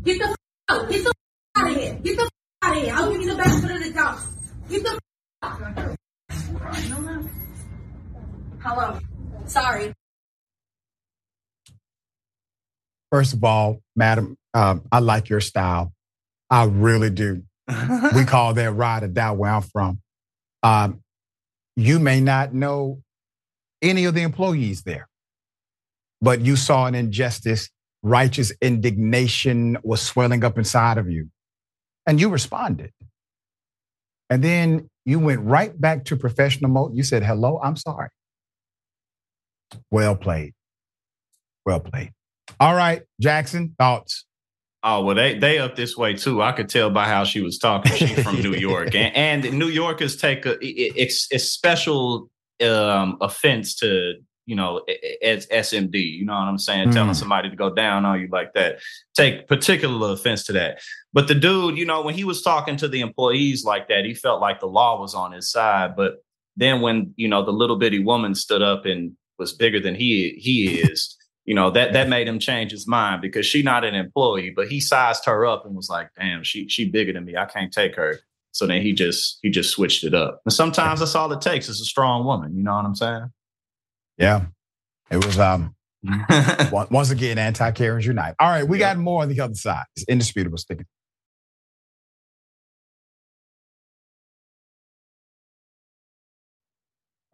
Get the f- out. Get the f- out of here. Get the f- out of here. I'll give you the benefit of the doubt. Get the f- out. Hello. Sorry. First of all, madam, um, I like your style. I really do. *laughs* we call that ride or die where I'm from. Um, you may not know any of the employees there, but you saw an injustice, righteous indignation was swelling up inside of you, and you responded. And then you went right back to professional mode. You said, Hello, I'm sorry. Well played. Well played. All right, Jackson, thoughts? Oh well, they they up this way too. I could tell by how she was talking. She's from New York, *laughs* and, and New Yorkers take a, it- it's, it's special um, offense to you know as SMD. You know what I'm saying? Telling Mm. somebody to go down on you like that. Take particular offense to that. But the dude, you know, when he was talking to the employees like that, he felt like the law was on his side. But then when you know the little bitty woman stood up and was bigger than he he is. *laughs* You know that that made him change his mind because she not an employee, but he sized her up and was like, "Damn, she she bigger than me. I can't take her." So then he just he just switched it up. And sometimes that's all it takes is a strong woman. You know what I'm saying? Yeah. It was um *laughs* once again anti-Karens unite. All right, we Yeah. got more on the other side. It's indisputable sticking.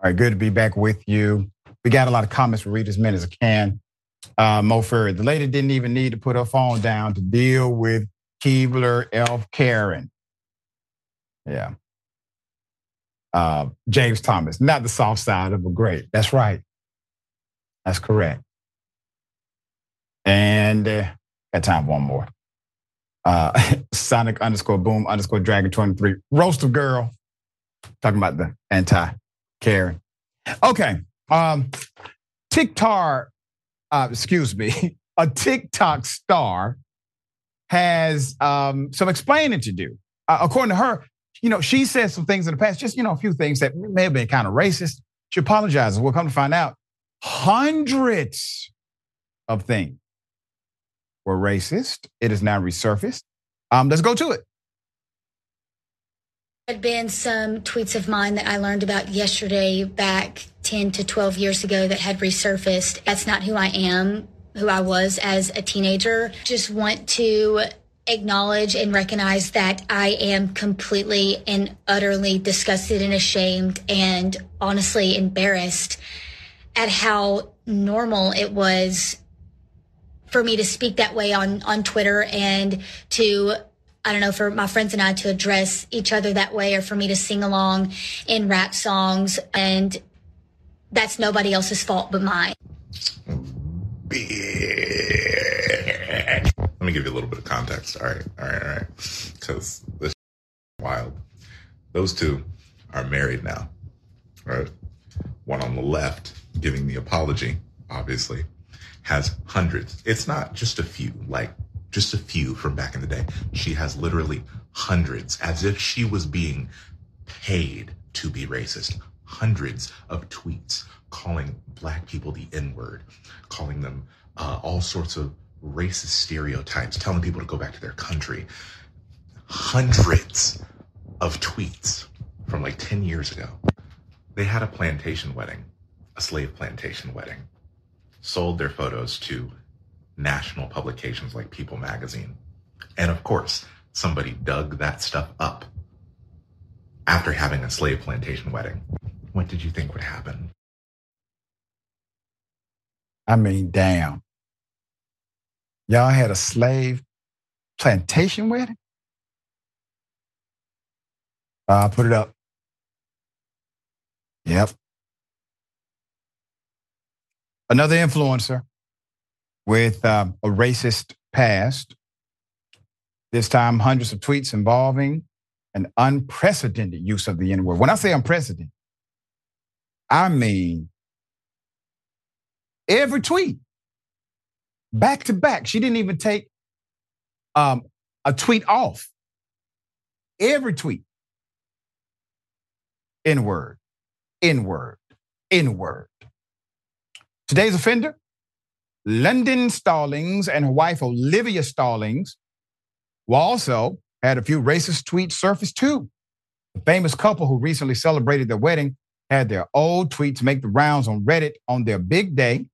All right, good to be back with you. We got a lot of comments. We'll read as many as I can. Uh, Mo Furry, the lady didn't even need to put her phone down to deal with Keebler Elf Karen. Yeah. Uh, James Thomas, not the soft side of a great. That's right. That's correct. And uh, got time for one more. Uh, *laughs* Sonic underscore boom underscore dragon 23. Roaster girl. Talking about the anti Karen. Okay. Um, TikTok, uh, excuse me, *laughs* a TikTok star has um, some explaining to do. Uh, according to her, you know, she said some things in the past, just, you know, a few things that may have been kind of racist. She apologizes. We'll come to find out hundreds of things were racist. It is now resurfaced. Um, let's go to it. Had been some tweets of mine that I learned about yesterday back 10 to 12 years ago that had resurfaced. That's not who I am, who I was as a teenager. Just want to acknowledge and recognize that I am completely and utterly disgusted and ashamed and honestly embarrassed at how normal it was for me to speak that way on on Twitter and to I don't know, for my friends and I to address each other that way or for me to sing along in rap songs. And that's nobody else's fault but mine. Let me give you a little bit of context. All right, all right, all right. Because this wild. Those two are married now, right? One on the left giving the apology, obviously, has hundreds. It's not just a few, like just a few from back in the day. She has literally hundreds, as if she was being paid to be racist. Hundreds of tweets calling black people the N word, calling them uh, all sorts of racist stereotypes, telling people to go back to their country. Hundreds of tweets from like 10 years ago. They had a plantation wedding, a slave plantation wedding, sold their photos to national publications like People magazine. And of course, somebody dug that stuff up after having a slave plantation wedding. What did you think would happen? I mean, damn. Y'all had a slave plantation wedding? Uh, put it up. Yep. Another influencer with um, a racist past. This time, hundreds of tweets involving an unprecedented use of the N word. When I say unprecedented, I mean every tweet, back to back. She didn't even take um, a tweet off. Every tweet, N word, N word, N word. Today's offender, London Stallings and her wife Olivia Stallings, who also had a few racist tweets surface too. The famous couple who recently celebrated their wedding had their old tweets make the rounds on Reddit on their big day,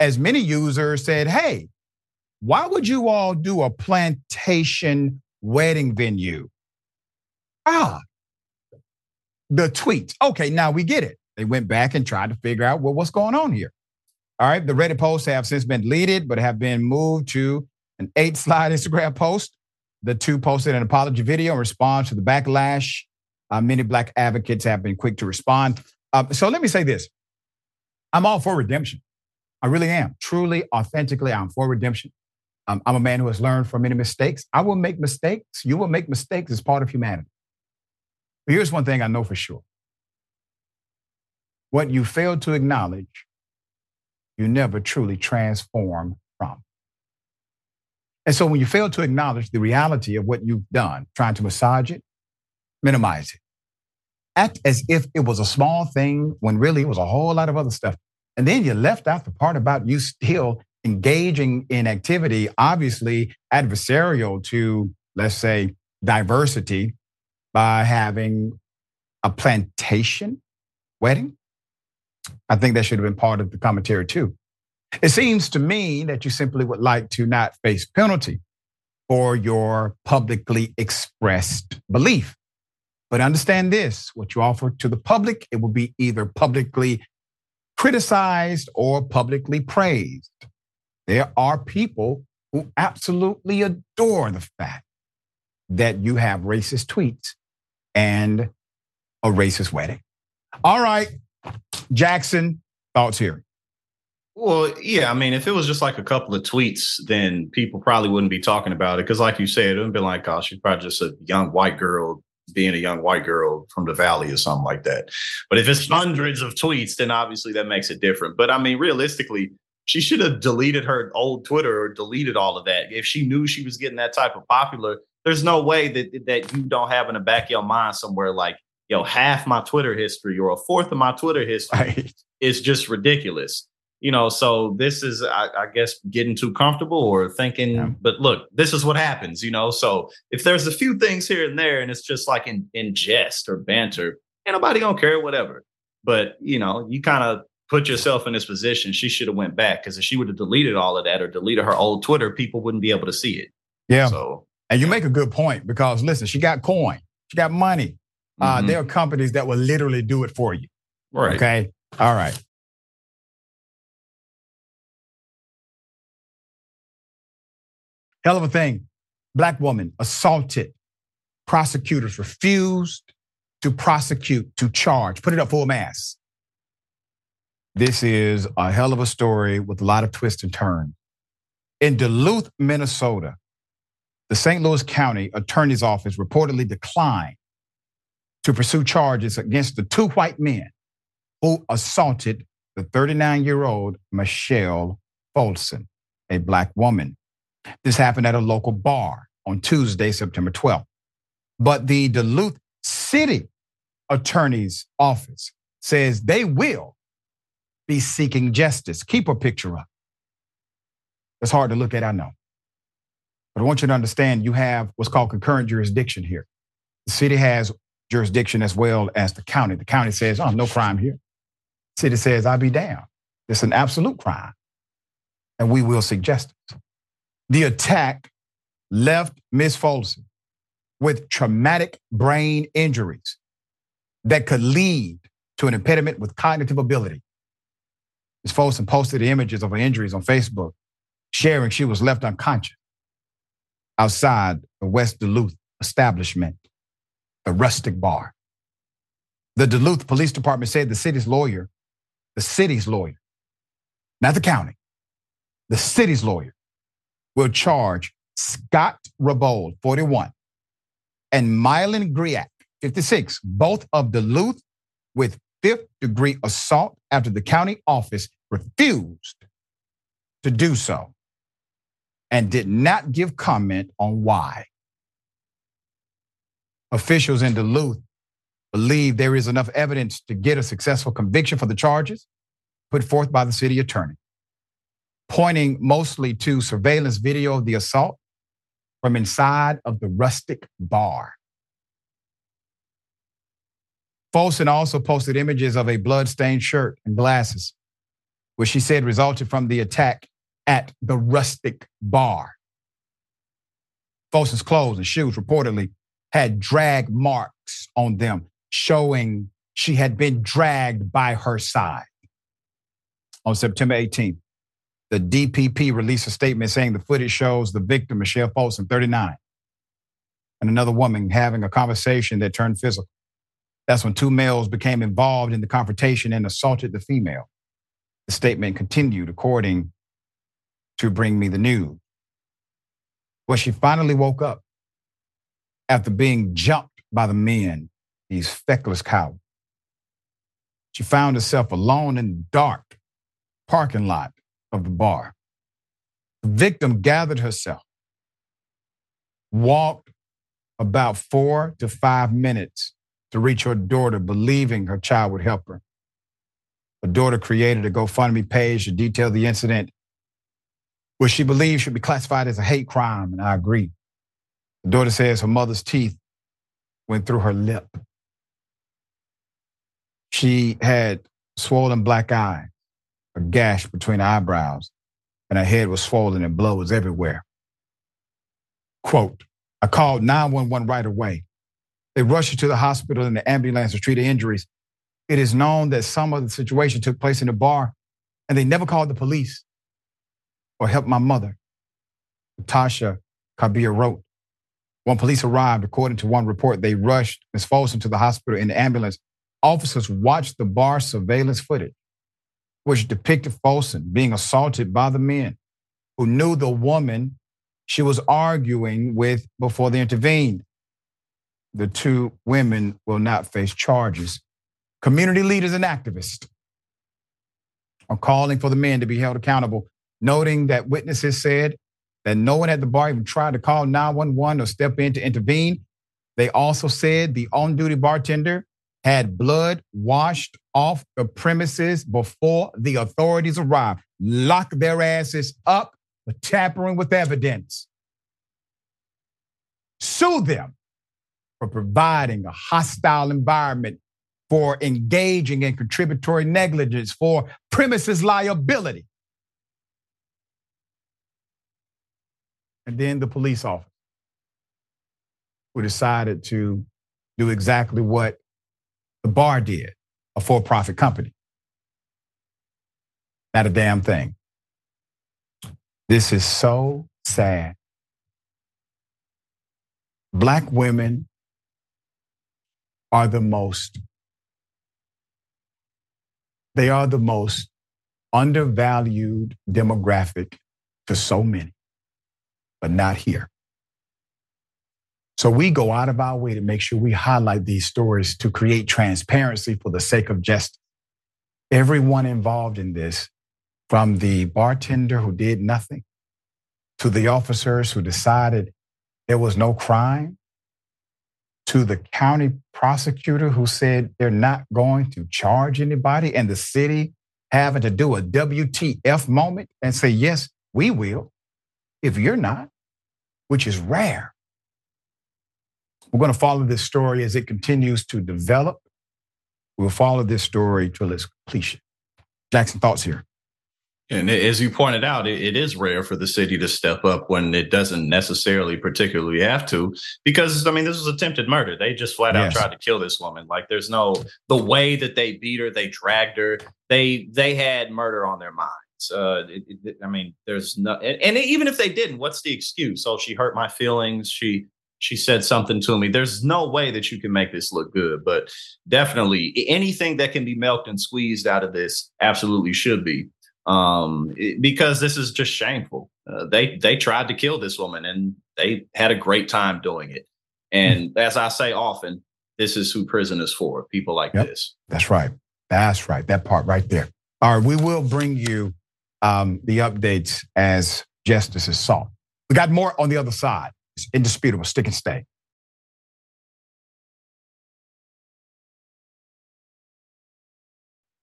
as many users said, hey, why would you all do a plantation wedding venue? Ah, the tweet. Okay, now we get it. They went back and tried to figure out well, what's going on here. All right, the Reddit posts have since been deleted, but have been moved to an eight *laughs* slide Instagram post. The two posted an apology video in response to the backlash. Uh, many black advocates have been quick to respond. Uh, so let me say this I'm all for redemption. I really am. Truly, authentically, I'm for redemption. Um, I'm a man who has learned from many mistakes. I will make mistakes. You will make mistakes as part of humanity. But here's one thing I know for sure what you fail to acknowledge you never truly transform from. And so when you fail to acknowledge the reality of what you've done, trying to massage it, minimize it, act as if it was a small thing when really it was a whole lot of other stuff. And then you left out the part about you still engaging in activity, obviously adversarial to, let's say, diversity by having a plantation wedding I think that should have been part of the commentary too. It seems to me that you simply would like to not face penalty for your publicly expressed belief. But understand this what you offer to the public, it will be either publicly criticized or publicly praised. There are people who absolutely adore the fact that you have racist tweets and a racist wedding. All right, Jackson, thoughts here. Well, yeah, I mean, if it was just like a couple of tweets, then people probably wouldn't be talking about it. Cause like you said, it would be like, oh, she's probably just a young white girl being a young white girl from the valley or something like that. But if it's hundreds of tweets, then obviously that makes it different. But I mean, realistically, she should have deleted her old Twitter or deleted all of that. If she knew she was getting that type of popular, there's no way that that you don't have in the back of your mind somewhere like, yo, half my Twitter history or a fourth of my Twitter history right. is just ridiculous. You know, so this is, I, I guess, getting too comfortable or thinking. Yeah. But look, this is what happens. You know, so if there's a few things here and there, and it's just like in in jest or banter, ain't nobody gonna care, whatever. But you know, you kind of put yourself in this position. She should have went back because if she would have deleted all of that or deleted her old Twitter, people wouldn't be able to see it. Yeah. So, and you make a good point because listen, she got coin, she got money. Uh, mm-hmm. there are companies that will literally do it for you. Right. Okay. All right. Hell of a thing. Black woman assaulted. Prosecutors refused to prosecute, to charge. Put it up full mass. This is a hell of a story with a lot of twists and turns. In Duluth, Minnesota, the St. Louis County Attorney's Office reportedly declined to pursue charges against the two white men who assaulted the 39 year old Michelle Folsom, a black woman. This happened at a local bar on Tuesday, September 12th. But the Duluth City Attorney's Office says they will be seeking justice. Keep a picture up. It's hard to look at, I know. But I want you to understand you have what's called concurrent jurisdiction here. The city has jurisdiction as well as the county. The county says, oh, no crime here. The city says, I'll be down. It's an absolute crime. And we will seek justice. The attack left Ms. Folsom with traumatic brain injuries that could lead to an impediment with cognitive ability. Ms. Folsom posted images of her injuries on Facebook, sharing she was left unconscious outside the West Duluth establishment, the Rustic Bar. The Duluth Police Department said the city's lawyer, the city's lawyer, not the county, the city's lawyer, will charge Scott Rabold, 41, and Mylan Griak, 56, both of Duluth, with fifth degree assault after the county office refused to do so and did not give comment on why. Officials in Duluth believe there is enough evidence to get a successful conviction for the charges put forth by the city attorney pointing mostly to surveillance video of the assault from inside of the rustic bar. Folsom also posted images of a blood-stained shirt and glasses, which she said resulted from the attack at the rustic bar. Folsom's clothes and shoes reportedly had drag marks on them, showing she had been dragged by her side. On September 18th, the DPP released a statement saying the footage shows the victim, Michelle Folsom, 39, and another woman having a conversation that turned physical. That's when two males became involved in the confrontation and assaulted the female. The statement continued according to Bring Me the News. When she finally woke up after being jumped by the men, these feckless cowards, she found herself alone in the dark parking lot of the bar. The victim gathered herself, walked about four to five minutes to reach her daughter, believing her child would help her. Her daughter created a GoFundMe page to detail the incident, which she believes should be classified as a hate crime, and I agree. The daughter says her mother's teeth went through her lip. She had swollen black eyes a gash between eyebrows, and her head was swollen and blood was everywhere. Quote, I called 911 right away. They rushed her to the hospital in the ambulance to treat her injuries. It is known that some of the situation took place in the bar, and they never called the police or helped my mother. Tasha Kabir wrote, When police arrived, according to one report, they rushed Ms. Folsom to the hospital in the ambulance. Officers watched the bar surveillance footage, which depicted Folsom being assaulted by the men who knew the woman she was arguing with before they intervened. The two women will not face charges. Community leaders and activists are calling for the men to be held accountable, noting that witnesses said that no one at the bar even tried to call 911 or step in to intervene. They also said the on duty bartender had blood washed off the premises before the authorities arrived. Lock their asses up for tampering with evidence. Sue them for providing a hostile environment, for engaging in contributory negligence, for premises liability. And then the police officer who decided to do exactly what the bar did, a for profit company. Not a damn thing. This is so sad. Black women are the most, they are the most undervalued demographic to so many, but not here. So we go out of our way to make sure we highlight these stories to create transparency for the sake of justice. Everyone involved in this, from the bartender who did nothing to the officers who decided there was no crime, to the county prosecutor who said they're not going to charge anybody, and the city having to do a WTF moment and say, yes, we will, if you're not, which is rare. We're going to follow this story as it continues to develop. We'll follow this story till its completion. Jackson, thoughts here. And as you pointed out, it, is rare for the city to step up when it doesn't necessarily particularly have to, because I mean, this was attempted murder. They just flat out Yes. tried to kill this woman. Like, there's no the way that they beat her, they dragged her, they they had murder on their minds. Uh, it, it- I mean, there's no, and, and even if they didn't, what's the excuse? Oh, she hurt my feelings. She she said something to me. There's no way that you can make this look good, but definitely anything that can be milked and squeezed out of this absolutely should be um it- because this is just shameful uh, they they tried to kill this woman and they had a great time doing it and as i say often this is who prison is for people like Yep. this That's right. That's right. That part right there. All right, we will bring you um, the updates as justice is sought. We got more on the other side. It's indisputable. Stick and stay.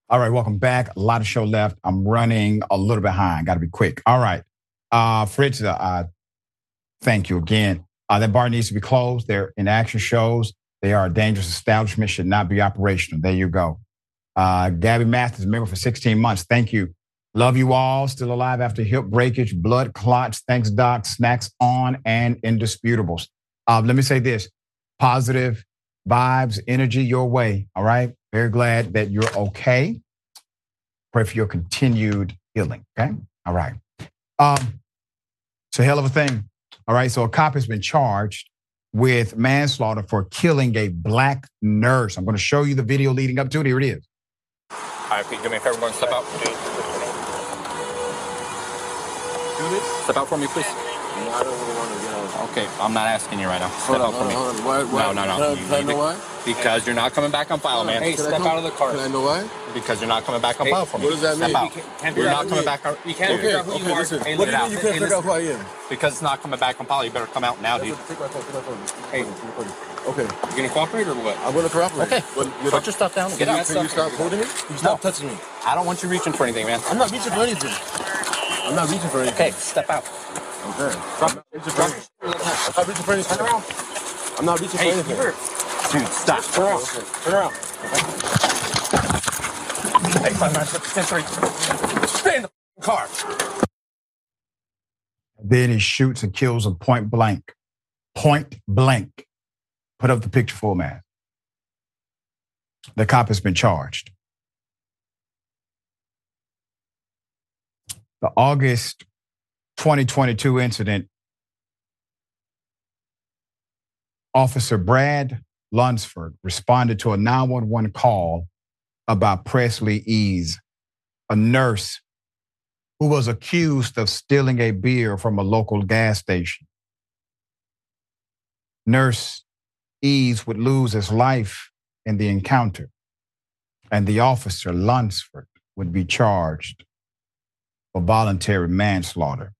All right, welcome back. A lot of show left. I'm running a little behind. Got to be quick. All right, uh, Fritz. Uh, uh, thank you again. Uh, that bar needs to be closed. Their inaction shows they are a dangerous establishment. Should not be operational. There you go. Uh, Gabby Masters, member for 16 months. Thank you. Love you all. Still alive after hip breakage, blood clots. Thanks, Doc. Snacks on and indisputables. Uh, let me say this positive vibes, energy your way. All right. Very glad that you're okay. Pray for your continued healing. Okay. All right. Um, it's a hell of a thing. All right. So a cop has been charged with manslaughter for killing a black nurse. I'm going to show you the video leading up to it. Here it is. All right, Pete, do me a favor, go and step out. Step out for me, please. Okay, I'm not asking you right now. Step Hold out on, for hold hold on. Why- why- No, no, no. can I- You can I know to- why? Because you're not coming back on file, man. Hey, step out of the car. Can I know why? Because you're not coming back on Hey, file for me. what does that Step mean? out. You can't- You're not coming back. you- on- you can't Okay, figure out who you okay, are. listen. Hey, What look do you mean you can't figure out who I am? Because it's not coming back on file. You better come out now, dude. Take my phone, take my phone. Hey, okay. You gonna cooperate or what? I'm gonna cooperate. Okay. But Put your stuff down. Get out. Can you stop holding me? You stop touching me? I don't want you reaching for anything, man. I'm not reaching for anything. I'm not reaching for anything. Okay, step out. Okay. I'm not reaching for anything. I'm not reaching for anything. Turn around. I'm not reaching for Hey, anything. Dude, stop. Turn around. Turn around. Hey, five nine six ten three. Stay in the car. Then he shoots and kills him point blank. Point blank. Put up the picture for man. The cop has been charged. The August 2022 incident Officer Brad Lunsford responded to a 911 call about Presley Eze, a nurse who was accused of stealing a beer from a local gas station. Nurse Eze would lose his life in the encounter, and the officer, Lunsford, would be charged for voluntary manslaughter.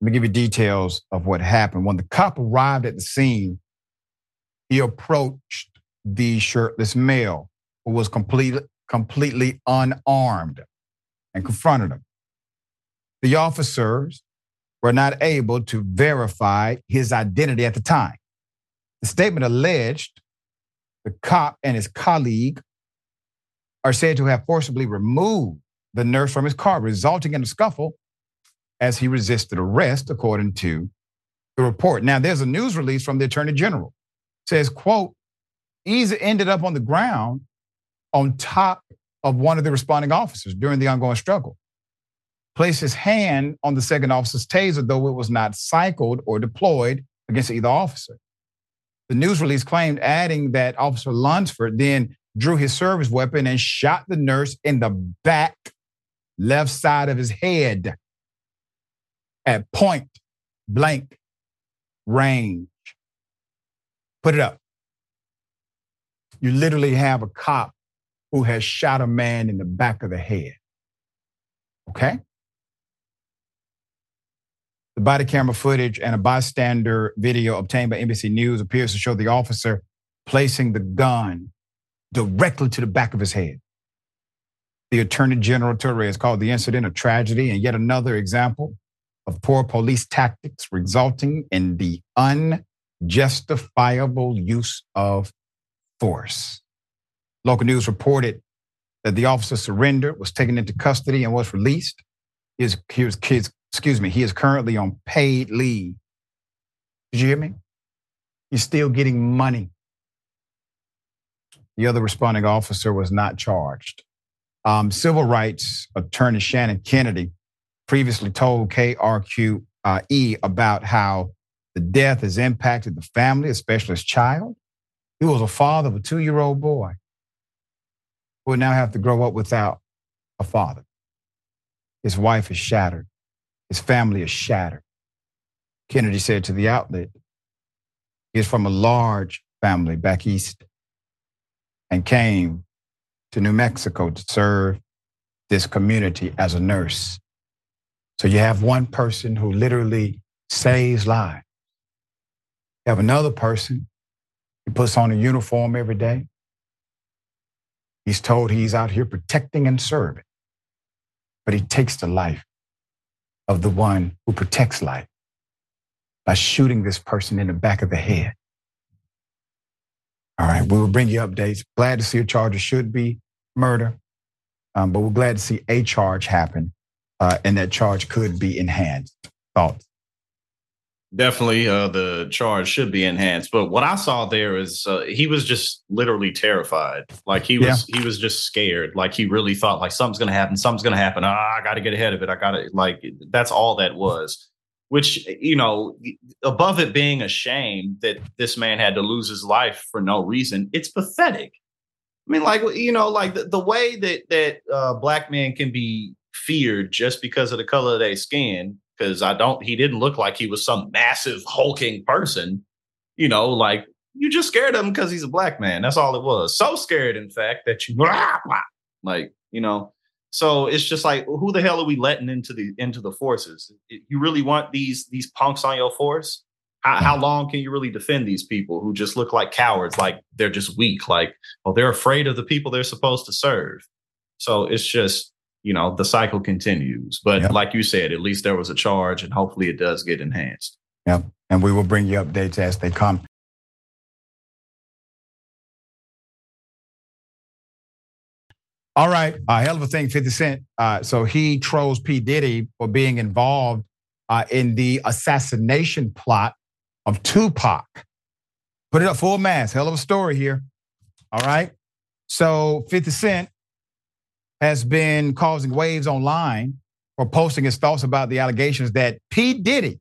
Let me give you details of what happened. When the cop arrived at the scene, he approached the shirtless male who was completely, completely unarmed and confronted him. The officers were not able to verify his identity at the time. The statement alleged the cop and his colleague are said to have forcibly removed the nurse from his car, resulting in a scuffle as he resisted arrest, according to the report. Now, there's a news release from the Attorney General. It says, quote, Eze ended up on the ground on top of one of the responding officers during the ongoing struggle. Placed his hand on the second officer's taser, though it was not cycled or deployed against either officer. The news release claimed, adding that Officer Lunsford then drew his service weapon and shot the nurse in the back left side of his head at point blank range. Put it up. You literally have a cop who has shot a man in the back of the head. Okay? The body camera footage and a bystander video obtained by NBC News appears to show the officer placing the gun directly to the back of his head. The Attorney General Torrez called the incident a tragedy and yet another example of poor police tactics resulting in the unjustifiable use of force. Local news reported that the officer surrendered, was taken into custody, and was released. He is, he was, he is, excuse me, he is currently on paid leave. Did you hear me? He's still getting money. The other responding officer was not charged. Um, civil rights attorney Shannon Kennedy previously told KRQE about how the death has impacted the family, especially his child. He was a father of a two year old boy who would now have to grow up without a father. His wife is shattered, his family is shattered. Kennedy said to the outlet, he is from a large family back east and came to New Mexico to serve this community as a nurse. So you have one person who literally saves lives. You have another person he puts on a uniform every day. He's told he's out here protecting and serving, but he takes the life of the one who protects life by shooting this person in the back of the head. All right, we will bring you updates. Glad to see a charge. It should be murder, um, but we're glad to see a charge happen, uh, and that charge could be enhanced. Thoughts? Definitely, uh, the charge should be enhanced. But what I saw there is uh, he was just literally terrified. Like he was, yeah. he was just scared. Like he really thought like something's going to happen. Something's going to happen. Ah, I got to get ahead of it. I got to like that's all that was. Which you know, above it being a shame that this man had to lose his life for no reason, it's pathetic. I mean, like you know, like the, the way that that uh, black men can be feared just because of the color of their skin because I don't, he didn't look like he was some massive hulking person. You know, like you just scared of him because he's a black man. That's all it was. So scared, in fact, that you *laughs* like, you know. So it's just like, who the hell are we letting into the into the forces? You really want these these punks on your force? How, how long can you really defend these people who just look like cowards? Like they're just weak. Like, well, they're afraid of the people they're supposed to serve. So it's just you know, the cycle continues. But yep. like you said, at least there was a charge and hopefully it does get enhanced. Yep. And we will bring you updates as they come. All right, a hell of a thing, 50 Cent. Uh, so he trolls P. Diddy for being involved uh, in the assassination plot of Tupac. Put it up full mass. Hell of a story here. All right. So 50 Cent has been causing waves online for posting his thoughts about the allegations that P. Diddy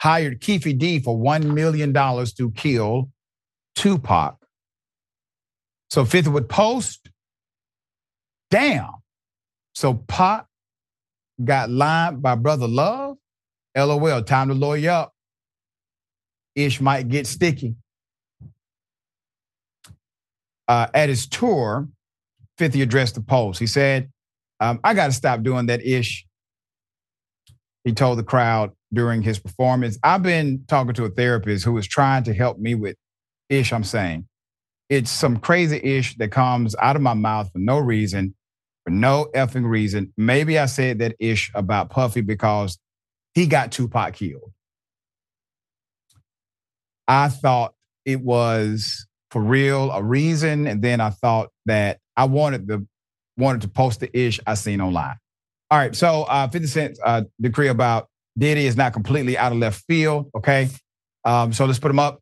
hired Keefe D for $1 million to kill Tupac. So 50 would post, damn. So Pac got lined by Brother Love. LOL, time to lawyer up. Ish might get sticky. Uh, at his tour, 50 addressed the Post. He said, um, I got to stop doing that ish. He told the crowd during his performance. I've been talking to a therapist who is trying to help me with ish, I'm saying. It's some crazy ish that comes out of my mouth for no reason, for no effing reason. Maybe I said that ish about Puffy because he got Tupac killed. I thought it was for real a reason, and then I thought that I wanted the wanted to post the ish I seen online. All right, so uh, 50 Cent uh, decree about Diddy is not completely out of left field. Okay, um, so let's put him up.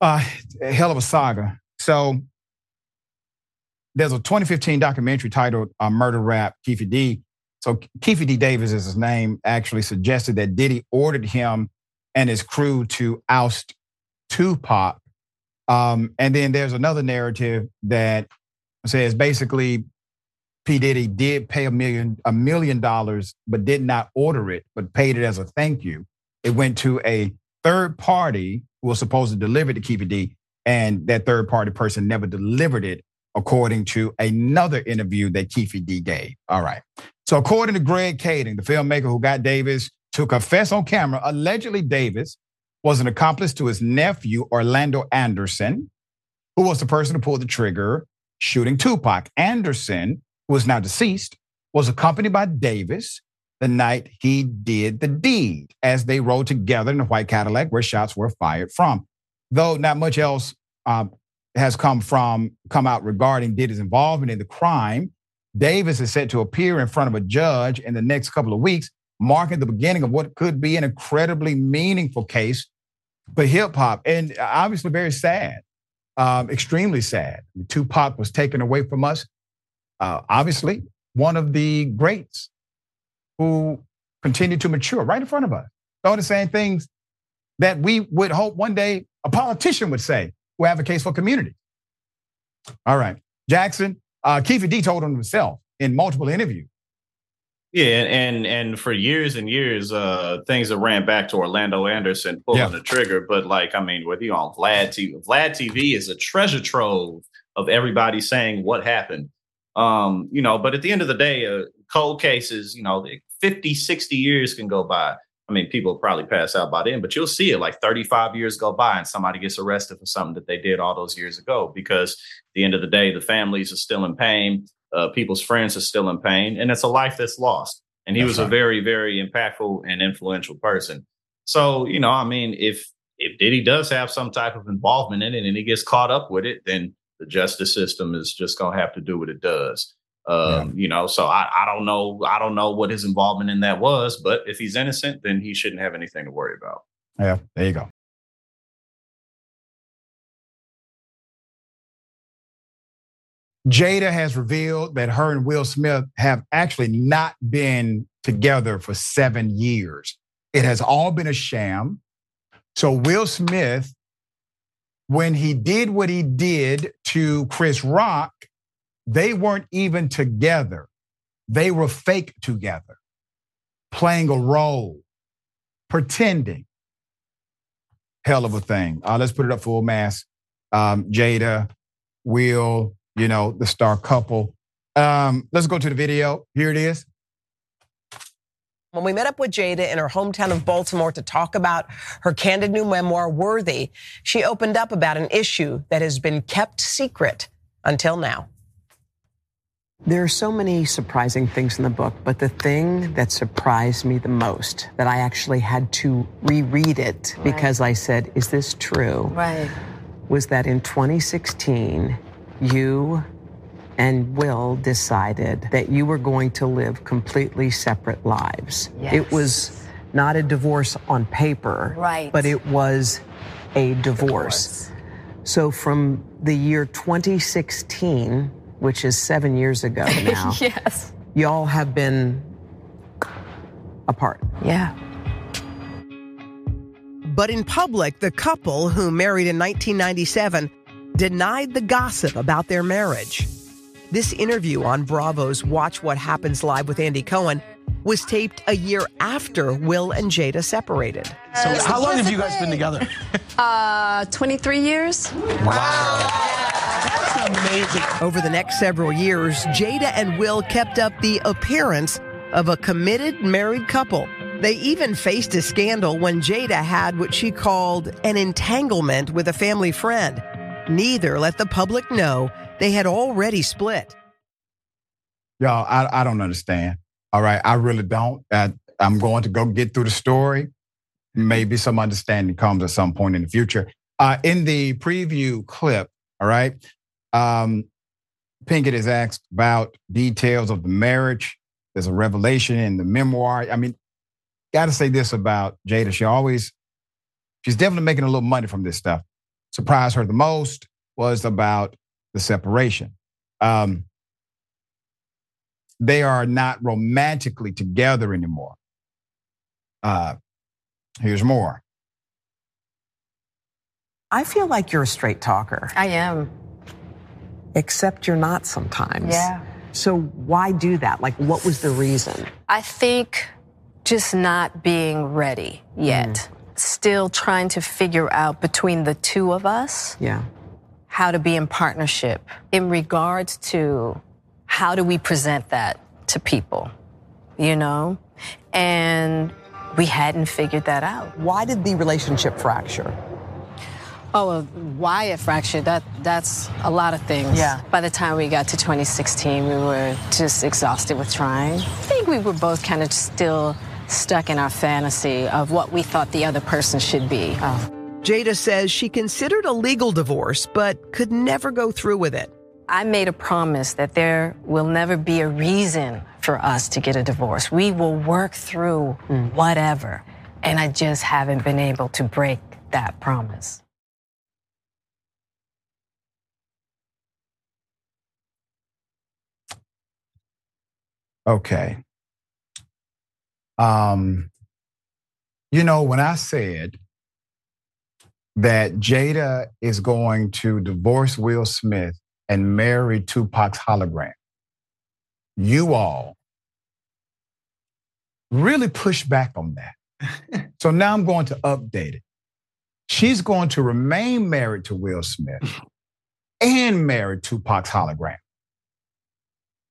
Uh, hell of a saga. So there's a 2015 documentary titled uh, "Murder Rap." Keefe D. So Keefe D. Davis is his name. Actually suggested that Diddy ordered him and his crew to oust Tupac. Um, and then there's another narrative that says basically P. Diddy did pay a million a million dollars, but did not order it, but paid it as a thank you. It went to a third party who was supposed to deliver it to D, and that third party person never delivered it, according to another interview that Keefe D gave. All right. So according to Greg Kading, the filmmaker who got Davis to confess on camera, allegedly Davis was an accomplice to his nephew, Orlando Anderson, who was the person who pulled the trigger shooting Tupac. Anderson who is now deceased, was accompanied by Davis the night he did the deed as they rode together in a white Cadillac where shots were fired from. Though not much else uh, has come from come out regarding Diddy's involvement in the crime, Davis is set to appear in front of a judge in the next couple of weeks, marking the beginning of what could be an incredibly meaningful case for hip hop, and obviously very sad, um, extremely sad. Tupac was taken away from us uh, obviously one of the greats who continued to mature right in front of us. All the same things that we would hope one day a politician would say who advocates for community. All right. Jackson, uh, Keefe D told him himself in multiple interviews. Yeah, and and for years and years, uh, things that ran back to Orlando Anderson pulling yeah. the trigger. But like, I mean, whether you on Vlad TV, Vlad TV is a treasure trove of everybody saying what happened. Um, you know, but at the end of the day, uh, cold cases, you know, 50, 60 years can go by. I mean, people probably pass out by then, but you'll see it like 35 years go by and somebody gets arrested for something that they did all those years ago because at the end of the day, the families are still in pain. Uh, people's friends are still in pain, and it's a life that's lost. And he that's was right. a very, very impactful and influential person. So, you know, I mean, if if Diddy does have some type of involvement in it and he gets caught up with it, then the justice system is just going to have to do what it does. Um, yeah. You know, so I, I don't know. I don't know what his involvement in that was, but if he's innocent, then he shouldn't have anything to worry about. Yeah, there you go. Jada has revealed that her and Will Smith have actually not been together for seven years. It has all been a sham. So Will Smith when he did what he did to Chris Rock, they weren't even together. They were fake together, playing a role, pretending. Hell of a thing. Uh, let's put it up full mass. Um, Jada, Will, you know, the star couple. Um, let's go to the video. Here it is. When we met up with Jada in her hometown of Baltimore to talk about her candid new memoir, Worthy, she opened up about an issue that has been kept secret until now. There are so many surprising things in the book, but the thing that surprised me the most, that I actually had to reread it right. because I said, Is this true? Right. Was that in 2016, you and Will decided that you were going to live completely separate lives. Yes. It was not a divorce on paper, right. but it was a divorce. divorce. So from the year 2016, which is seven years ago *laughs* now, yes, y'all have been apart. Yeah. But in public, the couple, who married in 1997, denied the gossip about their marriage. This interview on Bravo's Watch What Happens Live with Andy Cohen was taped a year after Will and Jada separated. So, how long have you guys been together? Uh, 23 years. Amazing. Over the next several years, Jada and Will kept up the appearance of a committed married couple. They even faced a scandal when Jada had what she called an entanglement with a family friend. Neither let the public know they had already split. Y'all, I, I don't understand. All right, I really don't. I, I'm going to go get through the story. Maybe some understanding comes at some point in the future. Uh, in the preview clip, all right, um, Pinkett is asked about details of the marriage. There's a revelation in the memoir. I mean, got to say this about Jada. She always, she's definitely making a little money from this stuff. Surprised her the most was about the separation. Um, they are not romantically together anymore. Uh, here's more. I feel like you're a straight talker. I am. Except you're not sometimes. Yeah. So why do that? Like, what was the reason? I think just not being ready yet. Mm. Still trying to figure out between the two of us Yeah. how to be in partnership in regards to how do we present that to people, you know? And we hadn't figured that out. Why did the relationship fracture? Oh, well, why it fractured, that, that's a lot of things. Yeah. By the time we got to 2016, we were just exhausted with trying. I think we were both kind of still stuck in our fantasy of what we thought the other person should be. Oh. Jada says she considered a legal divorce, but could never go through with it. I made a promise that there will never be a reason for us to get a divorce. We will work through hmm. whatever. And I just haven't been able to break that promise. Okay. Um, you know, when I said that Jada is going to divorce Will Smith and marry Tupac's hologram, you all really pushed back on that. *laughs* so now I'm going to update it. She's going to remain married to Will Smith *laughs* and marry Tupac's hologram.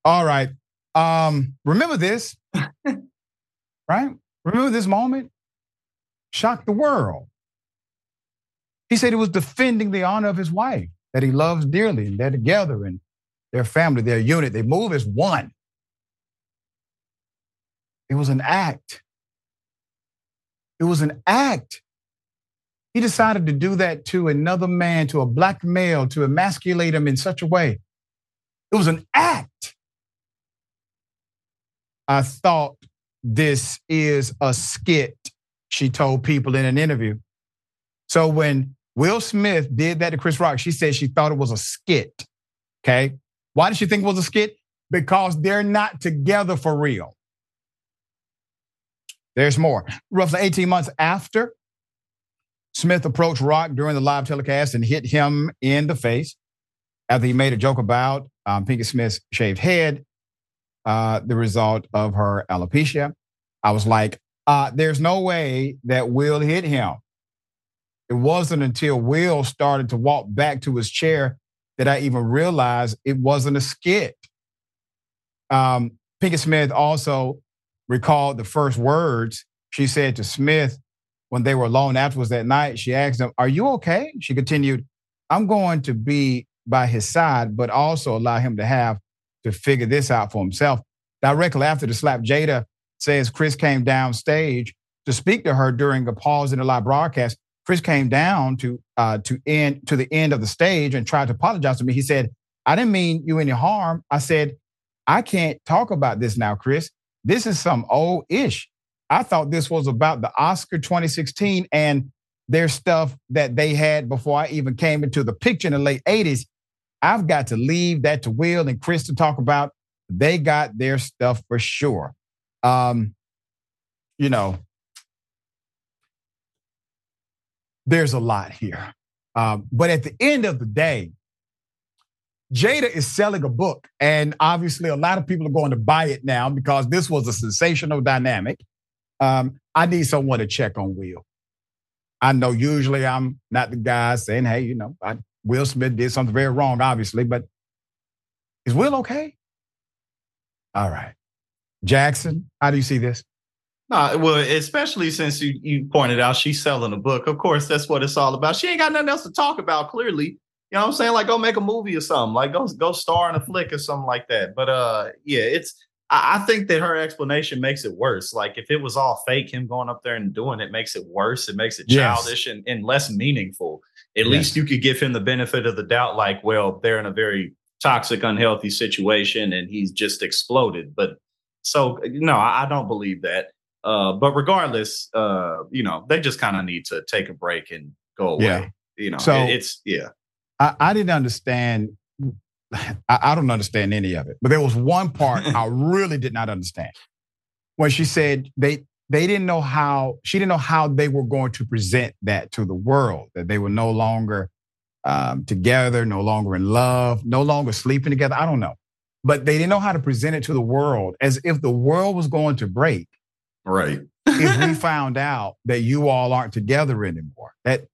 All right. Um, remember this, right? Remember this moment? Shocked the world. He said he was defending the honor of his wife, that he loves dearly, and they're together and their family, their unit. They move as one. It was an act. It was an act. He decided to do that to another man, to a black male, to emasculate him in such a way. It was an act. I thought this is a skit, she told people in an interview. So when Will Smith did that to Chris Rock, she said she thought it was a skit. Okay. Why did she think it was a skit? Because they're not together for real. There's more. Roughly 18 months after, Smith approached Rock during the live telecast and hit him in the face after he made a joke about um, Pinkett Smith's shaved head, uh, the result of her alopecia. I was like, uh, there's no way that Will hit him. It wasn't until Will started to walk back to his chair that I even realized it wasn't a skit. Um, Pinkett Smith also recalled the first words she said to Smith when they were alone afterwards that night. She asked him, Are you okay? She continued, I'm going to be by his side, but also allow him to have to figure this out for himself. Directly after the slap, Jada says Chris came downstage to speak to her during a pause in the live broadcast. Chris came down to uh, to end to the end of the stage and tried to apologize to me. He said, "I didn't mean you any harm." I said, "I can't talk about this now, Chris. This is some old ish. I thought this was about the Oscar 2016 and their stuff that they had before I even came into the picture in the late 80s. I've got to leave that to Will and Chris to talk about. They got their stuff for sure. Um, you know, there's a lot here. Um, but at the end of the day, Jada is selling a book, and obviously a lot of people are going to buy it now because this was a sensational dynamic. Um, I need someone to check on Will. I know usually I'm not the guy saying, hey, you know, I, Will Smith did something very wrong, obviously, but is Will okay? All right. Jackson, how do you see this? Well, especially since you, you pointed out she's selling a book. Of course, that's what it's all about. She ain't got nothing else to talk about, clearly. You know what I'm saying? Like go make a movie or something. Like go go star in a flick or something like that. But uh yeah, it's I, I think that her explanation makes it worse. Like if it was all fake, him going up there and doing it makes it worse. It makes it Yes. childish and, and less meaningful. At Yes. least you could give him the benefit of the doubt, like, well, they're in a very toxic, unhealthy situation and he's just exploded. But so no, I, I don't believe that. Uh, but regardless, uh, you know, they just kind of need to take a break and go away. Yeah. You know, So- it- it's yeah. I, I didn't understand. I, I don't understand any of it. But there was one part *laughs* I really did not understand. When she said they they didn't know how she didn't know how they were going to present that to the world that they were no longer um, together, no longer in love, no longer sleeping together. I don't know, but they didn't know how to present it to the world as if the world was going to break Right. if we *laughs* found out that you all aren't together anymore. That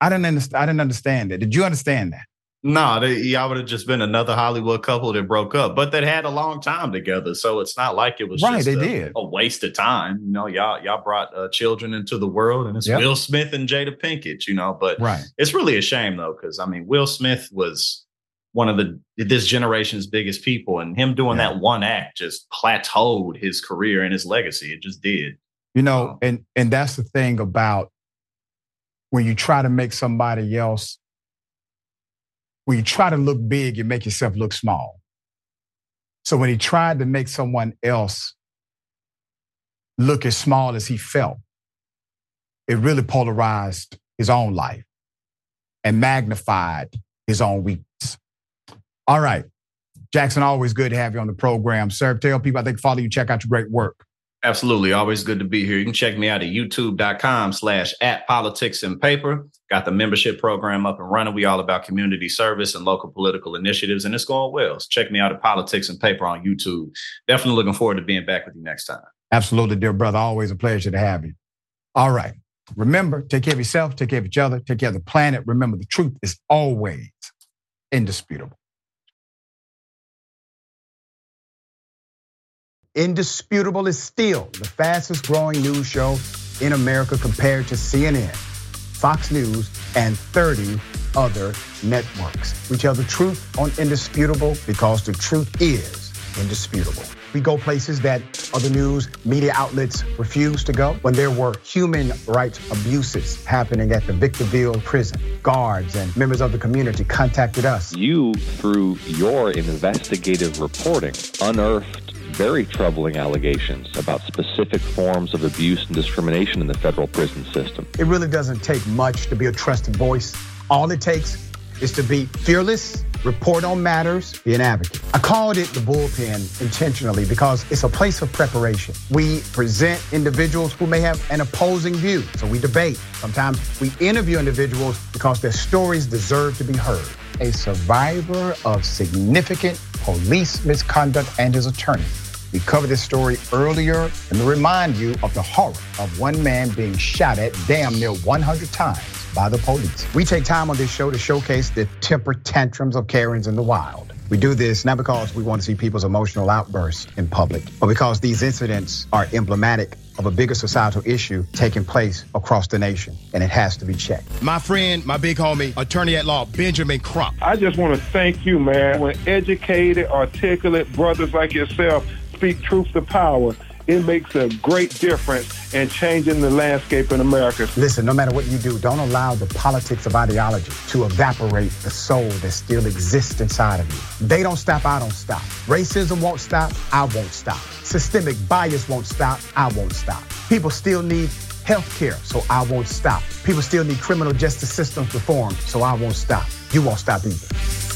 I didn't understand. I didn't understand that. Did you understand that? No, they, y'all would have just been another Hollywood couple that broke up, but that had a long time together. So it's not like it was Right, just they a, did. a waste of time. You know, y'all y'all brought uh, children into the world, and it's Yep. Will Smith and Jada Pinkett. You know, but Right. it's really a shame though, because I mean, Will Smith was one of the this generation's biggest people, and him doing that one act just plateaued his career and his legacy. It just did. You know, and and that's the thing about when you try to make somebody else, when you try to look big, you make yourself look small. So when he tried to make someone else look as small as he felt, it really polarized his own life and magnified his own weakness. All right. Jackson, always good to have you on the program. Sir, tell people I think follow you, check out your great work. Absolutely. Always good to be here. You can check me out at youtube.com slash at politics and paper. Got the membership program up and running. We all about community service and local political initiatives, and it's going well. So check me out at politics and paper on YouTube. Definitely looking forward to being back with you next time. Absolutely, dear brother. Always a pleasure to have you. All right. Remember, take care of yourself, take care of each other, take care of the planet. Remember, the truth is always indisputable. Indisputable is still the fastest growing news show in America compared to CNN, Fox News, and 30 other networks. We tell the truth on Indisputable because the truth is indisputable. We go places that other news media outlets refuse to go. When there were human rights abuses happening at the Victorville prison, guards and members of the community contacted us. You, through your investigative reporting, unearthed very troubling allegations about specific forms of abuse and discrimination in the federal prison system. It really doesn't take much to be a trusted voice. All it takes is to be fearless, report on matters, be an advocate. I called it the bullpen intentionally because it's a place of preparation. We present individuals who may have an opposing view, so we debate. Sometimes we interview individuals because their stories deserve to be heard. A survivor of significant police misconduct and his attorney. We covered this story earlier and to remind you of the horror of one man being shot at damn near 100 times by the police. We take time on this show to showcase the temper tantrums of Karens in the wild. We do this not because we want to see people's emotional outbursts in public, but because these incidents are emblematic of a bigger societal issue taking place across the nation, and it has to be checked. My friend, my big homie, attorney at law, Benjamin Crump. I just want to thank you, man. When educated, articulate brothers like yourself speak truth to power, it makes a great difference in changing the landscape in America. Listen, no matter what you do, don't allow the politics of ideology to evaporate the soul that still exists inside of you. They don't stop, I don't stop. Racism won't stop, I won't stop. Systemic bias won't stop, I won't stop. People still need health care, so I won't stop. People still need criminal justice systems reformed, so I won't stop. You won't stop either.